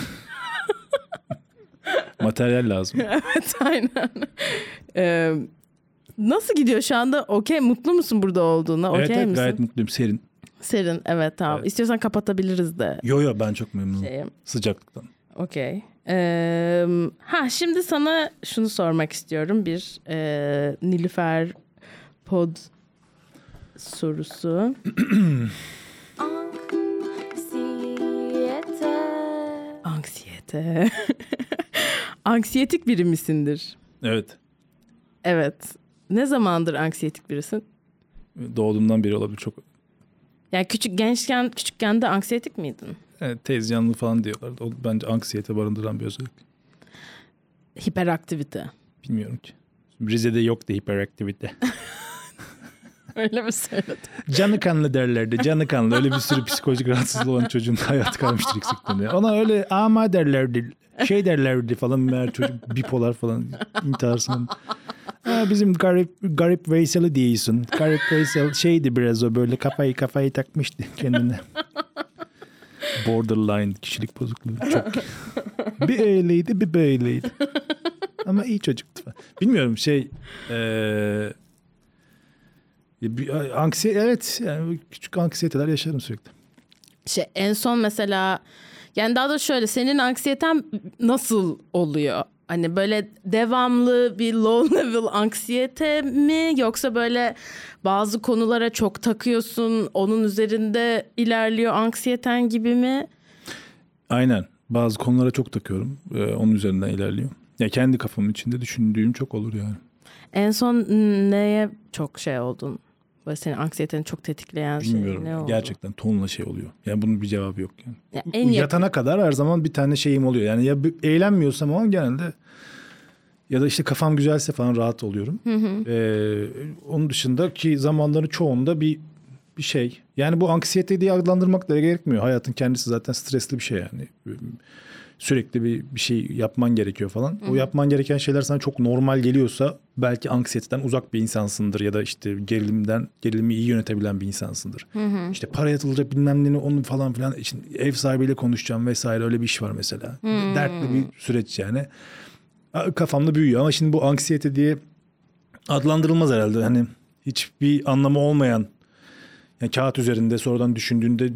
Materyal lazım. evet aynen. Ee, nasıl gidiyor şu anda? Okey mutlu musun burada olduğuna? Okey evet, evet misin? gayet mutluyum. Serin. Serin evet tamam. Evet. İstiyorsan kapatabiliriz de. Yo yo ben çok memnunum. Şeyi. Sıcaklıktan. Okey. Ee, ha şimdi sana şunu sormak istiyorum. Bir e, Nilüfer pod sorusu. Anksiyete. Anksiyete. Anksiyetik biri misindir? Evet. Evet. Ne zamandır anksiyetik birisin? Doğduğumdan beri olabilir çok. Yani küçük gençken küçükken de anksiyetik miydin? Evet, tezcanlı falan diyorlar. O bence anksiyete barındıran bir özellik. Hiperaktivite. Bilmiyorum ki. Rize'de yoktu hiperaktivite. Öyle mi söyledin? Canı kanlı derlerdi. Canı kanlı. Öyle bir sürü psikolojik rahatsızlığı olan çocuğun hayatı kalmıştır eksikten. ya. Ona öyle ama derlerdi. Şey derlerdi falan. Meğer çocuk bipolar falan. intiharsın. Ha, bizim garip, garip Veysel'i diyorsun. Garip Veysel şeydi biraz o böyle kafayı kafayı takmıştı kendine. Borderline kişilik bozukluğu. Çok. bir öyleydi bir böyleydi. Ama iyi çocuktu. Bilmiyorum şey eee ya bir- Anksiyete evet yani küçük anksiyeteler yaşarım sürekli. Şey, en son mesela yani daha da şöyle senin anksiyeten nasıl oluyor? Hani böyle devamlı bir low level anksiyete mi yoksa böyle bazı konulara çok takıyorsun onun üzerinde ilerliyor anksiyeten gibi mi? Aynen bazı konulara çok takıyorum Ee, onun üzerinden ilerliyor. Ya kendi kafamın içinde düşündüğüm çok olur yani. En son neye çok şey oldun? Böyle senin anksiyeteni çok tetikleyen Bilmiyorum şey ne oldu? gerçekten tonla şey oluyor. Yani bunun bir cevabı yok yani. Ya en yakın- Yatana kadar her zaman bir tane şeyim oluyor. Yani ya eğlenmiyorsam ama genelde ya da işte kafam güzelse falan rahat oluyorum. Ee, onun dışında ki zamanların çoğunda bir bir şey. Yani bu anksiyete diye adlandırmak da gerekmiyor. Hayatın kendisi zaten stresli bir şey yani. Sürekli bir, bir şey yapman gerekiyor falan. O yapman gereken şeyler sana çok normal geliyorsa belki anksiyeteden uzak bir insansındır ya da işte gerilimden gerilimi iyi yönetebilen bir insansındır. İşte para yatılacak bilmem ne onu falan filan için ev sahibiyle konuşacağım vesaire öyle bir iş var mesela. Dertli bir süreç yani. Kafamda büyüyor ama şimdi bu anksiyete diye adlandırılmaz herhalde. Hani hiçbir anlamı olmayan yani kağıt üzerinde sonradan düşündüğünde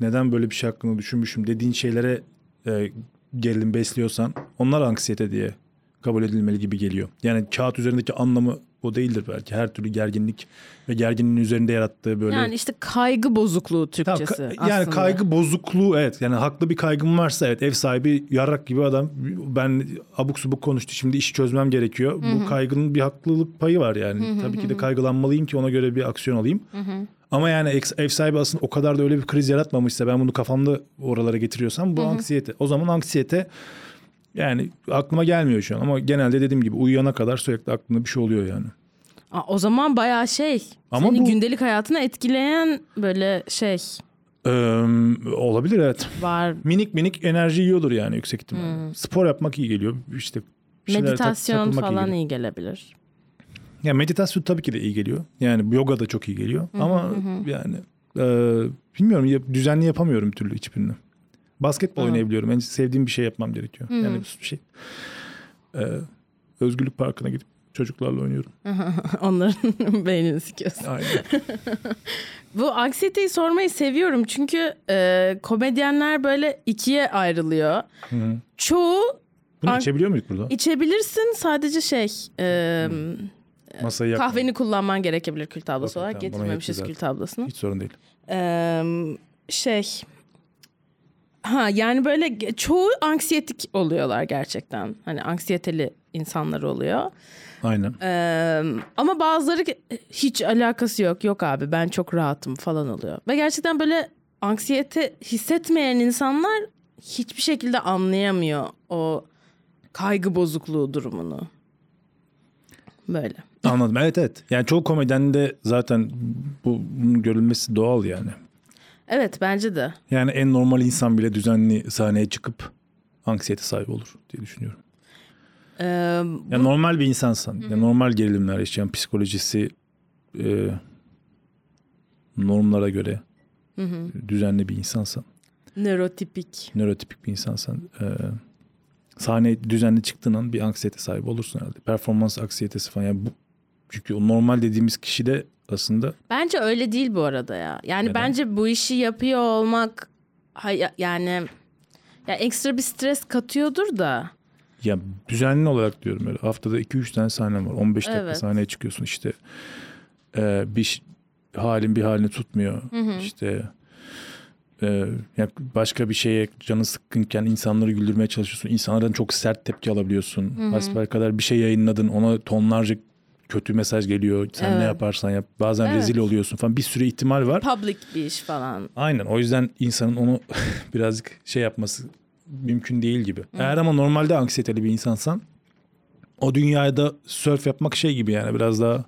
neden böyle bir şey hakkında düşünmüşüm dediğin şeylere e, gerilim besliyorsan onlar anksiyete diye kabul edilmeli gibi geliyor. Yani kağıt üzerindeki anlamı o değildir belki. Her türlü gerginlik ve gerginliğin üzerinde yarattığı böyle Yani işte kaygı bozukluğu Tamam, Türkçesi ka- yani aslında. kaygı bozukluğu evet yani haklı bir kaygım varsa evet ev sahibi yarrak gibi adam ben abuk subuk konuştu şimdi işi çözmem gerekiyor. Bu kaygının bir haklılık payı var yani. Tabii ki de kaygılanmalıyım ki ona göre bir aksiyon alayım. Ama yani ev- ev sahibi aslında o kadar da öyle bir kriz yaratmamışsa ben bunu kafamda oralara getiriyorsam bu anksiyete. O zaman anksiyete yani aklıma gelmiyor şu an ama genelde dediğim gibi uyuyana kadar sürekli aklımda bir şey oluyor yani. Aa, o zaman bayağı şey. Ama senin bu- gündelik hayatını etkileyen böyle şey Ee, olabilir evet. var. Minik minik enerji yiyordur yani yüksek ihtimalle. Spor yapmak iyi geliyor. İşte tak- Meditasyon iyi falan geliyor. iyi gelebilir. Ya meditasyon tabii ki de iyi geliyor. Yani yoga da çok iyi geliyor. Ama yani e, bilmiyorum düzenli yapamıyorum türlü hiçbirini. Basketbol Hı. oynayabiliyorum. En sevdiğim bir şey yapmam gerekiyor. Yani bir şey. E, özgürlük parkına gidip çocuklarla oynuyorum. Onların beynini sikiyorsun. Aynen. Bu anksiyeteyi sormayı seviyorum çünkü e, komedyenler böyle ikiye ayrılıyor. Hı hı. Çoğu Bunu An- içebiliyor muyuz burada? içebilirsin sadece şey e, Masayı yakma. Kahveni kullanman gerekebilir kül tablası Okey, olarak. tamam, Getirmemişiz kül tablasını. Hiç sorun değil. Ee, şey ha yani böyle çoğu anksiyetik oluyorlar gerçekten. Hani anksiyeteli insanlar oluyor. Aynen. Ee, ama bazıları hiç alakası yok. Yok abi ben çok rahatım falan oluyor. Ve gerçekten böyle anksiyete hissetmeyen insanlar hiçbir şekilde anlayamıyor o kaygı bozukluğu durumunu. Böyle. Anladım. Evet evet. Yani çoğu komedyende zaten bu bunun görülmesi doğal yani. Evet bence de. Yani en normal insan bile düzenli sahneye çıkıp anksiyete sahibi olur diye düşünüyorum. Ee, Yani normal bir insansan, yani normal gerilimler yaşayan psikolojisi e, normlara göre düzenli bir insansan, nörotipik. nörotipik bir insansan e, sahneye düzenli çıktığın an bir anksiyete sahibi olursun herhalde. Performans anksiyetesi falan. Yani bu, çünkü o normal dediğimiz kişi de aslında Bence öyle değil bu arada ya. Yani Neden? bence bu işi yapıyor olmak yani ya ekstra bir stres katıyordur da. Ya düzenli olarak diyorum öyle. Haftada 2-3 tane sahnem var. 15 dakika Evet. sahneye çıkıyorsun işte. Ee, bir halin bir halini tutmuyor. İşte e, ya başka bir şeye canı sıkkınken insanları güldürmeye çalışıyorsun. İnsanlardan çok sert tepki alabiliyorsun. Hasbel kadar bir şey yayınladın ona tonlarca kötü mesaj geliyor. Sen ne Evet. yaparsan yap. Bazen Evet. rezil oluyorsun falan. Bir sürü ihtimal var. Public bir iş falan. Aynen o yüzden insanın onu birazcık şey yapması mümkün değil gibi. Eğer ama normalde anksiyeteli bir insansan o dünyada surf yapmak şey gibi yani biraz daha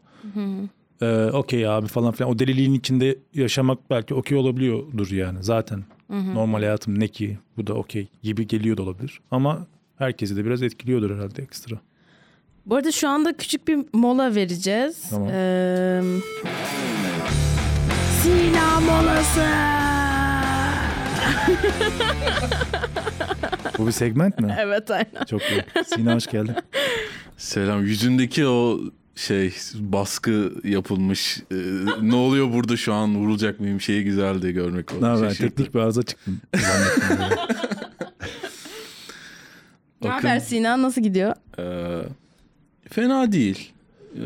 e, okey abi falan filan. O deliliğin içinde yaşamak belki okey olabiliyordur yani zaten. Normal hayatım ne ki bu da okey gibi geliyor da olabilir. Ama herkesi de biraz etkiliyordur herhalde ekstra. Bu arada şu anda küçük bir mola vereceğiz. Tamam. Ee, Sina molası. Bu bir segment mi? evet aynen. Çok iyi. Sina hoş geldin. Selam. Yüzündeki o şey baskı yapılmış. e, ne oluyor burada şu an vurulacak mıyım şeyi güzeldi görmek. O Ne haber? Teknik bir arıza çıktım. Ne haber Sina nasıl gidiyor? Ee, fena değil. Ee,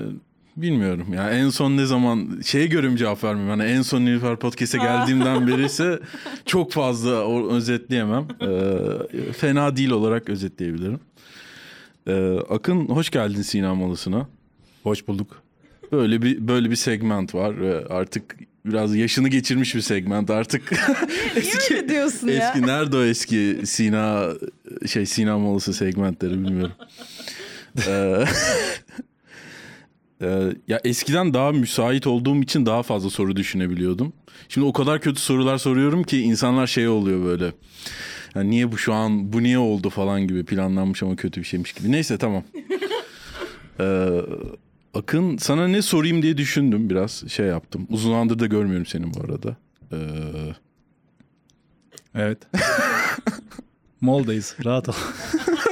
bilmiyorum ya en son ne zaman şeye göre mi cevap vermeyeyim? Hani en son Nilüfer Podcast'e geldiğimden beri ise çok fazla o, özetleyemem. Ee, fena değil olarak özetleyebilirim. Ee, Akın hoş geldin Sina Malısı'na. Hoş bulduk. Böyle bir böyle bir segment var ve artık biraz yaşını geçirmiş bir segment artık. Niye öyle diyorsun ya? eski nerede o eski Sina şey Sina Molası segmentleri bilmiyorum. Ee, e, ya eskiden daha müsait olduğum için daha fazla soru düşünebiliyordum. Şimdi o kadar kötü sorular soruyorum ki insanlar şey oluyor böyle. Ya niye bu şu an bu niye oldu falan gibi planlanmış ama kötü bir şeymiş gibi. Neyse tamam. Ee, Akın sana ne sorayım diye düşündüm biraz şey yaptım. Uzun zamandır da görmüyorum seni bu arada. Ee, Evet. Mol'dayız. Rahat ol.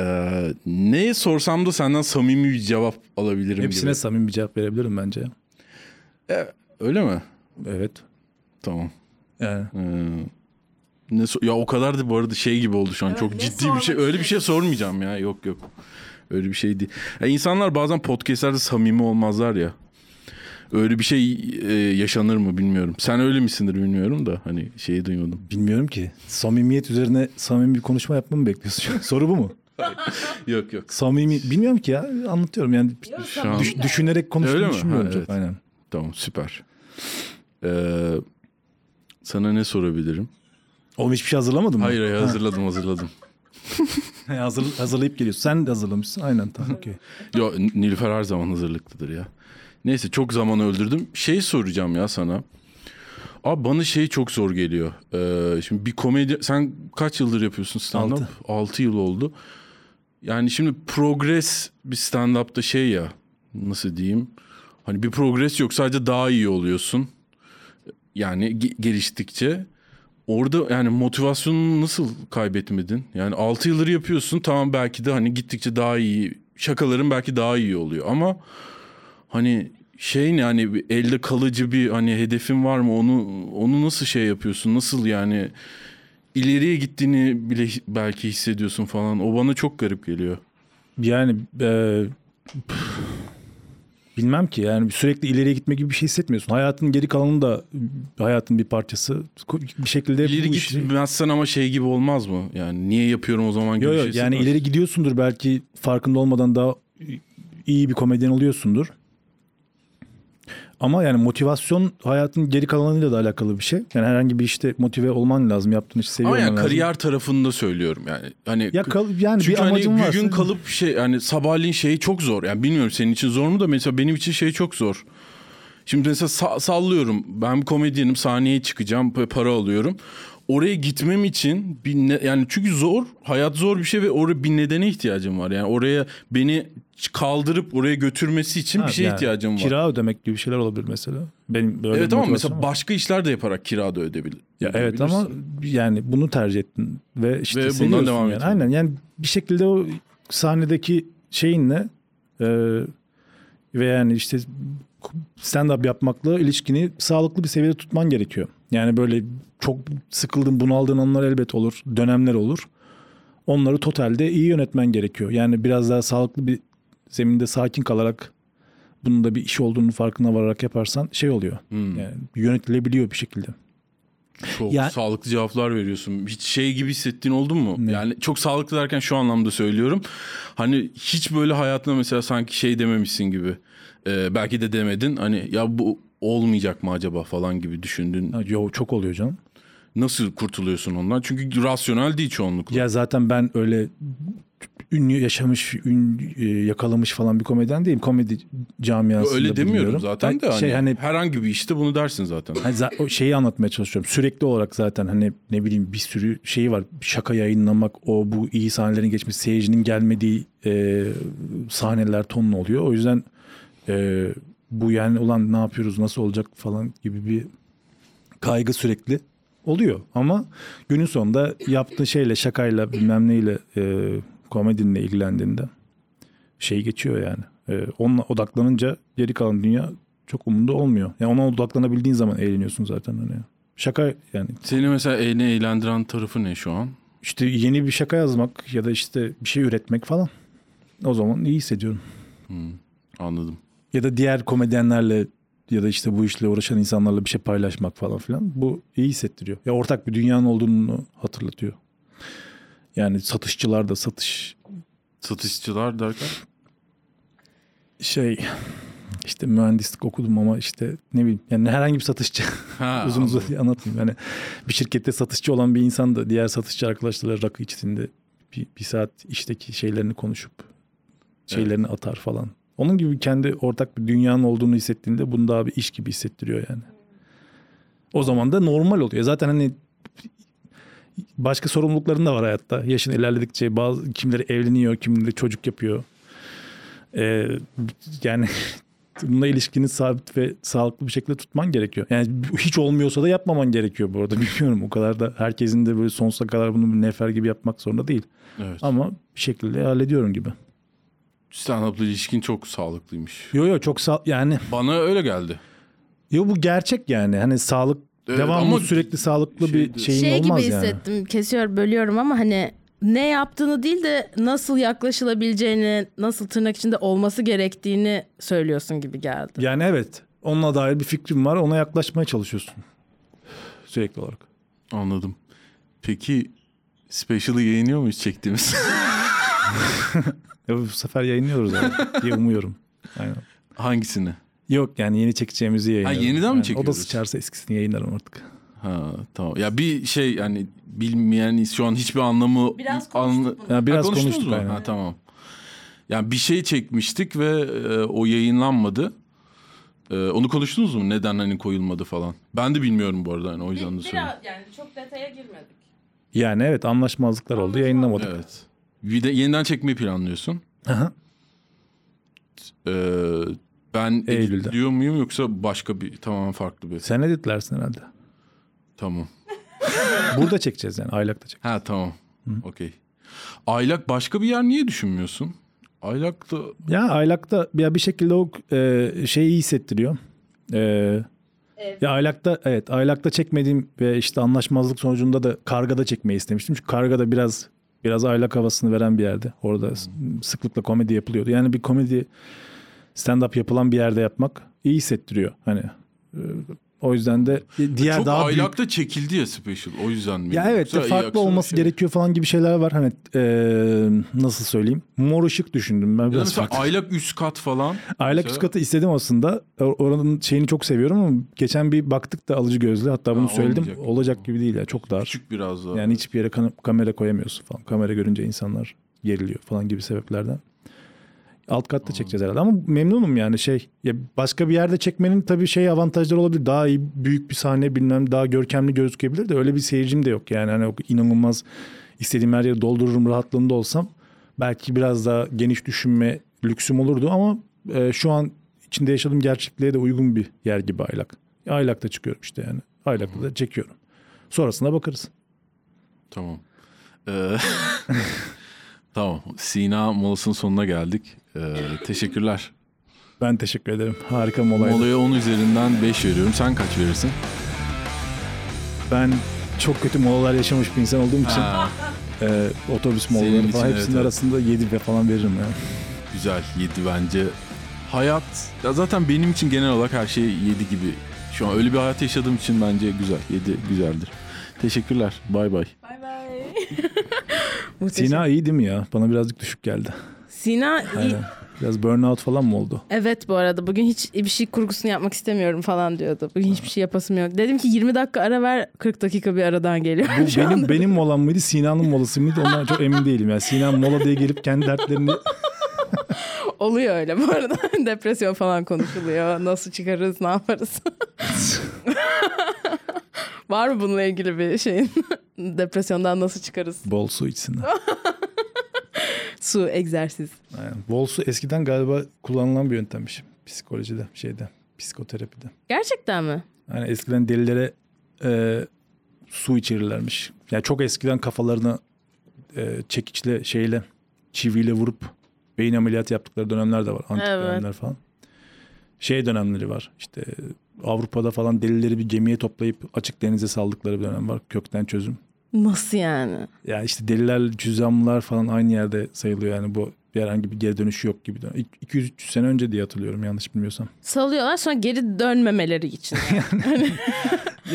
Ee, ne sorsam da senden samimi bir cevap alabilirim Hepsine gibi. samimi bir cevap verebilirim bence. Öyle mi? Evet. Tamam. Yani Ee, ne so- ya o kadar da bu arada şey gibi oldu şu an. Çok ne ciddi bir şey. Öyle bir şey sormayacağım ya. Yok yok. Öyle bir şey değil. Ya insanlar bazen podcastlerde samimi olmazlar ya. Öyle bir şey e, yaşanır mı bilmiyorum. Sen öyle misindir bilmiyorum da hani şeyi duymadım. bilmiyorum ki. Samimiyet üzerine samimi bir konuşma yapmamı bekliyorsun? Soru bu mu? Yok yok. Samimi bilmiyorum ki ya. Anlatıyorum yani. Şu an Düş- düşünerek konuştuğumu düşünmüyorum Ha, çok. evet. Aynen. tamam süper. Ee, sana ne sorabilirim? Oğlum hiçbir şey hazırlamadın mı? Hayır hayır hazırladım hazırladım. Hazır, hazırlayıp geliyorsun. Sen de hazırlamışsın. Aynen tamam okey. Yo Nilüfer her zaman hazırlıklıdır ya. Neyse çok zaman öldürdüm. Şey soracağım ya sana. Abi bana şey çok zor geliyor. Ee, şimdi bir komedi... Sen kaç yıldır yapıyorsun stand-up? Altı. 6 yıl oldu. Yani şimdi progress bir stand-up'ta şey ya... Nasıl diyeyim? Hani bir progress yok sadece daha iyi oluyorsun. Yani ge- geliştikçe. Orada yani motivasyonunu nasıl kaybetmedin? Yani 6 yıldır yapıyorsun tamam belki de hani gittikçe daha iyi şakaların belki daha iyi oluyor ama hani şey ne hani elde kalıcı bir hani hedefin var mı onu onu nasıl şey yapıyorsun nasıl yani ileriye gittiğini bile belki hissediyorsun falan o bana çok garip geliyor. Yani e, bilmem ki yani sürekli ileriye gitme gibi bir şey hissetmiyorsun. Hayatın geri kalanı da hayatın bir parçası. Bir şekilde İleri bu işi- gitmezsen ama şey gibi olmaz mı? Yani niye yapıyorum o zaman gibi Yo, yo, şey yani ileri gidiyorsundur belki farkında olmadan daha iyi bir komedyen oluyorsundur. Ama yani motivasyon hayatın geri kalanıyla da alakalı bir şey. Yani herhangi bir işte motive olman lazım. Yaptığın işi seviyor Ama yani lazım. kariyer tarafında söylüyorum yani. Hani Ya kal, yani Çünkü bir amacın hani varsa. bir gün kalıp şey yani sabahleyin şey çok zor. Yani bilmiyorum senin için zor mu da mesela benim için şey çok zor. Şimdi mesela sa- sallıyorum. Ben bir komedyenim sahneye çıkacağım pa- para alıyorum. Oraya gitmem için bir ne- yani çünkü zor hayat zor bir şey ve oraya bir nedene ihtiyacım var. Yani oraya beni kaldırıp oraya götürmesi için Ha, bir şeye yani ihtiyacım var. Kira ödemek gibi şeyler olabilir mesela. Benim böyle evet ama motivasyonum mesela var. başka işler de yaparak kira da ödebil. Ya evet ama yani bunu tercih ettin ve işte Ve bundan devam yani. Aynen yani bir şekilde o sahnedeki şeyinle e, ve yani işte stand up yapmakla ilişkini sağlıklı bir seviyede tutman gerekiyor. Yani böyle çok sıkıldığın, bunaldığın anlar elbet olur, dönemler olur. Onları totalde iyi yönetmen gerekiyor. Yani biraz daha sağlıklı bir zeminde sakin kalarak bunun da bir iş olduğunu farkına vararak yaparsan şey oluyor. Hmm. Yani yönetilebiliyor bir şekilde. Çok Ya- sağlıklı cevaplar veriyorsun. Hiç şey gibi hissettiğin oldu mu? Ne? Yani çok sağlıklı derken şu anlamda söylüyorum. Hani hiç böyle hayatında mesela sanki şey dememişsin gibi. Ee, belki de demedin. Hani ya bu olmayacak mı acaba falan gibi düşündün. Yo çok oluyor canım. Nasıl kurtuluyorsun ondan? Çünkü rasyonel değil çoğunlukla. Ya zaten ben öyle ünlü yaşamış, ün e, yakalamış falan bir komedyen değilim. Komedi camiasında Öyle demiyorum bulunuyorum. zaten de. Ben Hani, şey hani herhangi bir işte bunu dersin zaten. Hani o şeyi anlatmaya çalışıyorum. Sürekli olarak zaten hani ne bileyim bir sürü şeyi var. Şaka yayınlamak, o bu iyi sahnelerin geçmesi, seyircinin gelmediği e, sahneler tonlu oluyor. O yüzden e, bu yani ulan ne yapıyoruz, nasıl olacak falan gibi bir kaygı sürekli oluyor. Ama günün sonunda yaptığın şeyle, şakayla, bilmem neyle, e, komedinle ilgilendiğinde şey geçiyor yani. E, onunla odaklanınca geri kalan dünya çok umurunda olmuyor. Yani ona odaklanabildiğin zaman eğleniyorsun zaten hani. Şaka yani Seni mesela en eğlendiren tarafı ne şu an? işte yeni bir şaka yazmak ya da işte bir şey üretmek falan. O zaman iyi hissediyorum. Hmm, anladım. Ya da diğer komedyenlerle ya da işte bu işle uğraşan insanlarla bir şey paylaşmak falan filan. Bu iyi hissettiriyor. Ya ortak bir dünyanın olduğunu hatırlatıyor. Yani satışçılar da satış Satışçılar derken? şey işte mühendislik okudum ama işte ne bileyim yani herhangi bir satışçı Ha, uzun uzun anlatmayayım. Yani bir şirkette satışçı olan bir insan da diğer satışçı arkadaşlarla rakı içtiğinde bir, bir saat işteki şeylerini konuşup şeylerini atar falan. Onun gibi kendi ortak bir dünyanın olduğunu hissettiğinde bunu daha bir iş gibi hissettiriyor yani. O zaman da normal oluyor. Zaten hani başka sorumlulukların da var hayatta. Yaşın ilerledikçe bazı kimleri evleniyor, kimleri çocuk yapıyor. Ee, yani bununla ilişkini sabit ve sağlıklı bir şekilde tutman gerekiyor. Yani hiç olmuyorsa da yapmaman gerekiyor bu arada. Bilmiyorum o kadar da herkesin de böyle sonsuza kadar bunu bir nefer gibi yapmak zorunda değil. Evet. Ama bir şekilde hallediyorum gibi. Stand-up'la ilişkin çok sağlıklıymış. Yo yo çok sağ yani Bana öyle geldi. yo bu gerçek yani. Hani sağlık Evet, devamlı sürekli sağlıklı şeydi- bir şeyin şey olmaz gibi yani. hissettim. Kesiyor, bölüyorum ama hani ne yaptığını değil de nasıl yaklaşılabileceğini, nasıl tırnak içinde olması gerektiğini söylüyorsun gibi geldi. Yani evet. Onunla dair bir fikrim var. Ona yaklaşmaya çalışıyorsun. Sürekli olarak. Anladım. Peki Special'ı yayınlıyor muyuz çektiğimiz? Ya bu sefer yayınlıyoruz abi diye umuyorum. Aynen. Hangisini? Yok yani yeni çekeceğimizi yayınlarım. yeniden mi Yani O da çekiyoruz? sıçarsa eskisini yayınlarım artık. Ha tamam. Ya bir şey yani bilmeyen şu an hiçbir anlamı Biraz konuştuk anla- bunu. Ya biraz Ha, konuştunuz konuştuk mu? aynen. Ha tamam. Yani bir şey çekmiştik ve e, o yayınlanmadı. E, onu konuştunuz mu? Neden hani koyulmadı falan. Ben de bilmiyorum bu arada hani o yüzden de söylüyorum. yani çok detaya girmedik. Yani evet anlaşmazlıklar oldu yayınlamadık. Evet. Bir de yeniden çekmeyi planlıyorsun. Aha. E, ben Eylül'de. editliyor muyum yoksa başka bir tamamen farklı bir. Sen editlersin herhalde. Tamam. Burada çekeceğiz yani aylakta çek. Ha tamam. Okey. Aylak başka bir yer niye düşünmüyorsun? Aylak da Ya aylakta ya bir şekilde o e, şeyi hissettiriyor. E, Ya aylakta evet aylakta çekmediğim ve işte anlaşmazlık sonucunda da kargada çekmeyi istemiştim. Çünkü kargada biraz Biraz aylak havasını veren bir yerde. Orada s- sıklıkla komedi yapılıyordu. Yani bir komedi stand-up yapılan bir yerde yapmak iyi hissettiriyor. Hani e, o yüzden de diğer Çok daha büyük aylakta çekildi ya special. O yüzden mi? ya evet de farklı olması şey- gerekiyor falan gibi şeyler var. Hani eee, nasıl söyleyeyim? Mor ışık düşündüm ben Ya biraz mesela farklı. aylak üst kat falan. Aylak mesela- üst katı istedim aslında. Oranın şeyini çok seviyorum ama geçen bir baktık da alıcı gözlü. Hatta bunu Ha, söyledim. olmayacak. Olacak gibi değil ya. Çok dar. Küçük biraz daha. Yani hiçbir yere kan- kamera koyamıyorsun falan. Kamera görünce insanlar geriliyor falan gibi sebeplerden. Alt katta çekeceğiz herhalde ama memnunum yani şey. Ya başka bir yerde çekmenin tabii şey avantajları olabilir. Daha iyi büyük bir sahne bilmem daha görkemli gözükebilir de öyle bir seyircim de yok. Yani hani inanılmaz istediğim her yeri doldururum rahatlığında olsam belki biraz daha geniş düşünme lüksüm olurdu ama e, şu an içinde yaşadığım gerçekliğe de uygun bir yer gibi Aylak. Aylak'ta çıkıyorum işte yani. Aylak'ta da çekiyorum. Sonrasında bakarız. Tamam. Ee, tamam. Sina molasının sonuna geldik. Ee, teşekkürler. Ben teşekkür ederim. Harika molaydı. Molaya 10 üzerinden 5 veriyorum. Sen kaç verirsin? Ben çok kötü molalar yaşamış bir insan olduğum için Ha, e, otobüs molaları için falan evet, hepsinin evet. arasında 7 ve falan veririm ya. güzel. 7 bence. Hayat. Ya zaten benim için genel olarak her şey 7 gibi. Şu an öyle bir hayat yaşadığım için bence güzel. 7 güzeldir. Teşekkürler. Bay bay. Bay bay. Muhteşem. Sina iyi değil mi ya? Bana birazcık düşük geldi. Sina. Aynen. Biraz burnout falan mı oldu? Evet bu arada bugün hiç bir şey kurgusunu yapmak istemiyorum falan diyordu. Bugün hiçbir şey yapasım yok. Dedim ki 20 dakika ara ver 40 dakika bir aradan geliyor. Bu benim anda. benim molam mıydı? Sina'nın molası mıydı? Ondan çok emin değilim. Yani Sina mola diye gelip kendi dertlerini Oluyor öyle bu arada. Depresyon falan konuşuluyor. Nasıl çıkarız ne yaparız? Var mı bununla ilgili bir şeyin? Depresyondan nasıl çıkarız? bol su içsinler. Su, egzersiz. Aynen. Bol su eskiden galiba kullanılan bir yöntemmiş. Psikolojide, şeyde, psikoterapide. Gerçekten mi? Yani eskiden delilere e, su içirirlermiş. Yani çok eskiden kafalarına e, çekiçle şeyle çiviyle vurup beyin ameliyatı yaptıkları dönemler de var. Antik Evet. dönemler falan. Şey dönemleri var. İşte Avrupa'da falan delileri bir gemiye toplayıp açık denize saldıkları bir dönem var. Kökten çözüm. Nasıl yani? Yani işte deliler, cüzamlar falan aynı yerde sayılıyor. Yani bu bir herhangi bir geri dönüşü yok gibi. 200-300 sene önce diye hatırlıyorum yanlış bilmiyorsam. Salıyorlar sonra geri dönmemeleri için. Yani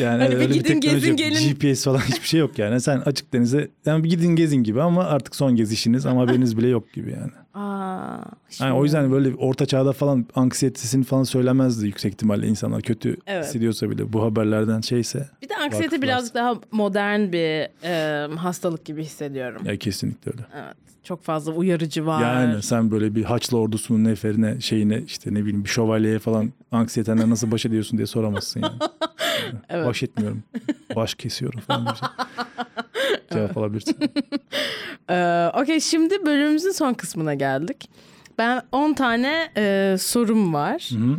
Hani bir öyle bir gidin, teknoloji gezin, gelin. GPS falan hiçbir şey yok yani. Sen açık denize yani bir gidin gezin gibi ama artık son gezişiniz ama haberiniz bile yok gibi yani. Aa, yani o yüzden böyle orta çağda falan anksiyetesini falan söylemezdi yüksek ihtimalle insanlar kötü Evet. hissediyorsa bile bu haberlerden şeyse Bir de anksiyete birazcık daha modern bir e, hastalık gibi hissediyorum. ya kesinlikle öyle. Evet. Çok fazla uyarıcı var. Yani sen böyle bir Haçlı ordusunun neferine şeyine işte ne bileyim bir şövalyeye falan anksiyetenle nasıl baş ediyorsun diye soramazsın yani. Evet. Baş etmiyorum. Baş kesiyorum falan şey. Cevap alabilirsin. Ee, Okey şimdi bölümümüzün son kısmına geldik. Ben 10 tane e, sorum var. Hı hı.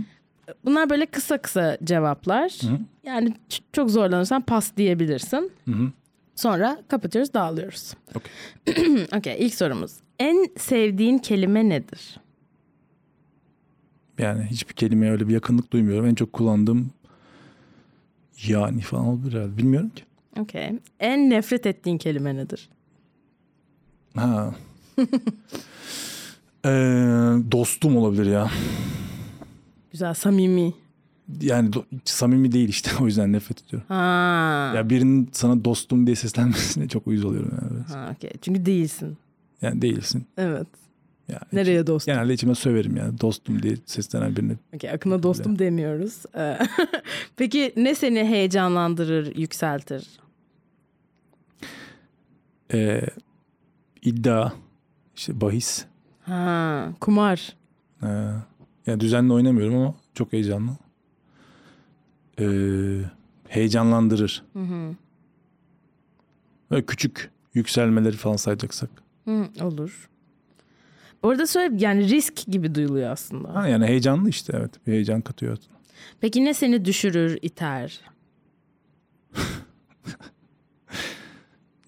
Bunlar böyle kısa kısa cevaplar. hı. Yani çok zorlanırsan pas diyebilirsin. Hı hı. Sonra kapatıyoruz, dağılıyoruz. Okey. Okey, ilk sorumuz. En sevdiğin kelime nedir? Yani hiçbir kelimeye öyle bir yakınlık duymuyorum. En çok kullandığım yani falan olabilir herhalde. Bilmiyorum ki. Okey. En nefret ettiğin kelime nedir? Ha. Ee, dostum olabilir ya. Güzel, samimi. Yani do- hiç samimi değil işte o yüzden nefret ediyorum. Ha. Ya birinin sana dostum diye seslenmesine çok uyuz oluyorum yani. ha okey. Çünkü değilsin. Yani değilsin. Evet. Ya Nereye dostum? Genelde içime söverim yani dostum diye seslenen birine. Okey, akına dostum demiyoruz. Ee, Peki ne seni heyecanlandırır, yükseltir? Ee, iddia, işte bahis. Ha, kumar. Ee, yani düzenli oynamıyorum ama çok heyecanlı. Ee, heyecanlandırır. Hı hı. Böyle küçük yükselmeleri falan sayacaksak. Hı, olur. Bu arada söyle yani risk gibi duyuluyor aslında. Ha, yani heyecanlı işte evet. Bir heyecan katıyor. Peki ne seni düşürür, iter?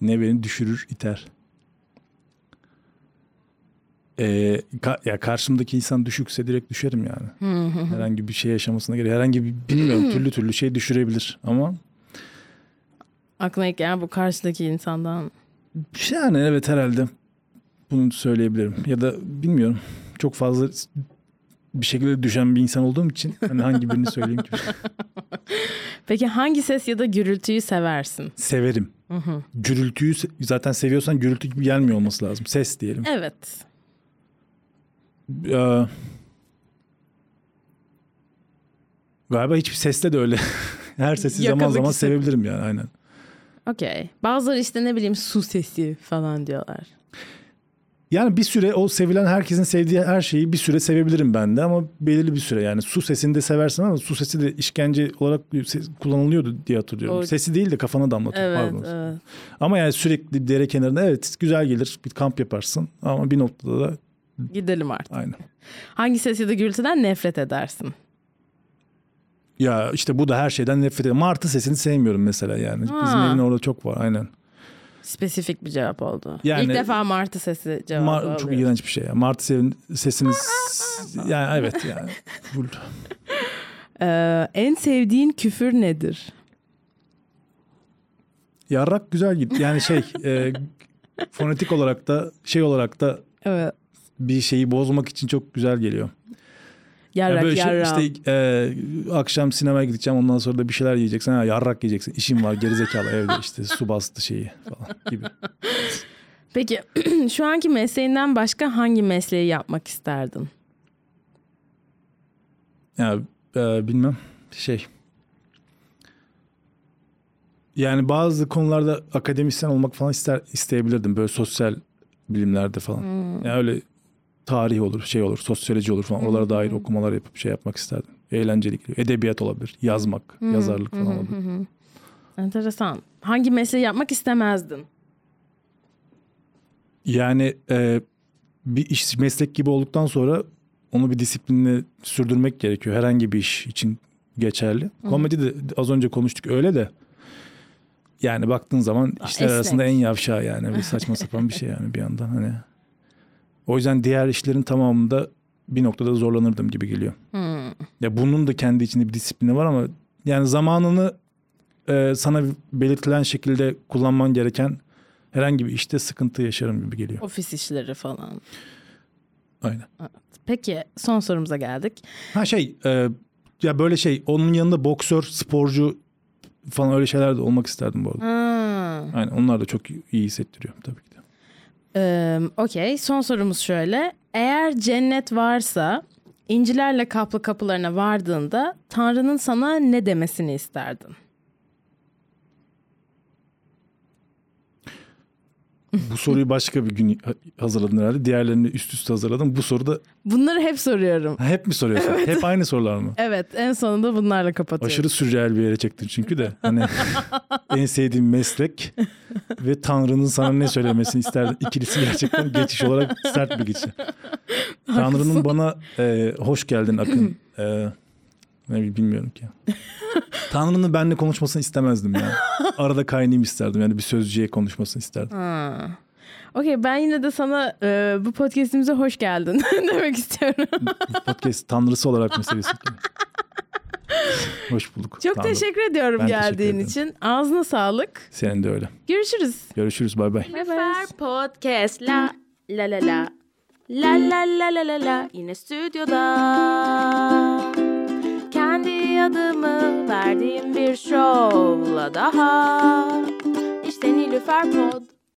Ne beni düşürür, iter. Ee, ka- ya karşımdaki insan düşükse direkt düşerim yani. Hı hı. Herhangi bir şey yaşamasına gerek. Herhangi bir bilmiyorum türlü türlü şey düşürebilir ama Aklına ilk gelen bu karşıdaki insandan Yani evet herhalde bunu söyleyebilirim. Ya da bilmiyorum. Çok fazla bir şekilde düşen bir insan olduğum için hani hangi birini söyleyeyim ki? Peki hangi ses ya da gürültüyü seversin? Severim. Gürültüyü se- zaten seviyorsan gürültü gibi gelmiyor olması lazım. Ses diyelim. Evet. Ee, galiba hiçbir sesle de öyle. Her sesi zaman Yakınlık zaman hisset- sevebilirim yani aynen. Okey. Bazıları işte ne bileyim su sesi falan diyorlar. Yani bir süre o sevilen herkesin sevdiği her şeyi bir süre sevebilirim ben de ama belirli bir süre yani su sesini de seversin ama su sesi de işkence olarak kullanılıyordu diye hatırlıyorum. O- Sesi değil de kafana damlatıyor Evet, pardon. evet. Ama yani sürekli dere kenarında evet güzel gelir bir kamp yaparsın ama bir noktada da Gidelim artık. aynen. Hangi ses ya da gürültüden nefret edersin? Ya işte bu da her şeyden nefret ediyorum. Martı sesini sevmiyorum mesela yani. Bizim Ha. evin orada çok var aynen. Spesifik bir cevap oldu. Yani- İlk defa martı sesi cevabı Mar- çok alıyorum. iğrenç bir şey ya. Martı sevin sesiniz yani evet yani. Ee, en sevdiğin küfür nedir? Yarrak güzel gitti. Yani şey e, fonetik olarak da şey olarak da Evet. Bir şeyi bozmak için çok güzel geliyor. Ya Yarrak böyle şey, yarram. işte e, akşam sinemaya gideceğim ondan sonra da bir şeyler yiyeceksin. Ha, yarrak yiyeceksin. İşim var gerizekalı evde işte su bastı şeyi falan gibi. Peki şu anki mesleğinden başka hangi mesleği yapmak isterdin? Yani e, bilmem şey. Yani bazı konularda akademisyen olmak falan ister isteyebilirdim. Böyle sosyal bilimlerde falan. Yani öyle tarih olur, şey olur, sosyoloji olur falan. Oralara dair okumalar yapıp şey yapmak isterdim. Eğlenceli geliyor. Edebiyat olabilir, yazmak, yazarlık falan olabilir. Enteresan. Hangi mesleği yapmak istemezdin? Yani e, bir iş meslek gibi olduktan sonra onu bir disiplinle sürdürmek gerekiyor. Herhangi bir iş için geçerli. Komedi de az önce konuştuk öyle de. Yani baktığın zaman işler esnek. arasında en yavşağı yani. Bir saçma sapan bir şey yani bir yandan hani. O yüzden diğer işlerin tamamında bir noktada zorlanırdım gibi geliyor. Ya bunun da kendi içinde bir disiplini var ama yani zamanını e, sana belirtilen şekilde kullanman gereken herhangi bir işte sıkıntı yaşarım gibi geliyor. Ofis işleri falan. Aynen. Peki son sorumuza geldik. Ha şey e, ya böyle şey onun yanında boksör, sporcu falan öyle şeyler de olmak isterdim bu arada. Ha. Aynen onlar da çok iyi hissettiriyor tabii ki. Ee, Okey son sorumuz şöyle. Eğer cennet varsa incilerle kaplı kapılarına vardığında Tanrı'nın sana ne demesini isterdin? Bu soruyu başka bir gün hazırladın herhalde. Diğerlerini üst üste hazırladım. Bu soruda Bunları hep soruyorum. Ha, hep mi soruyorsun? Hep aynı sorular mı? Evet en sonunda bunlarla kapatıyorum. Aşırı sürreal bir yere çektin çünkü de. Hani en sevdiğim meslek ve Tanrı'nın sana ne söylemesini isterdim. İkilisi gerçekten geçiş olarak sert bir geçiş. Tanrı'nın bana e, hoş geldin Akın. E, ne bilmiyorum ki. Tanrı'nın benimle konuşmasını istemezdim ya. Arada kaynayayım isterdim. Yani bir sözcüye konuşmasını isterdim. Ha. Okey ben yine de sana e, bu podcastimize hoş geldin demek istiyorum. Podcast tanrısı olarak meselesi. Hoş bulduk. Çok Tanrı. teşekkür ediyorum Ben teşekkür geldiğin ederim. için. Ağzına sağlık. Senin de öyle. Görüşürüz. Görüşürüz. Bay bay. Nilüfer Podcast la la la la La la la la la la yine stüdyoda adımı verdiğim bir şovla daha. İşte Nilüfer Pod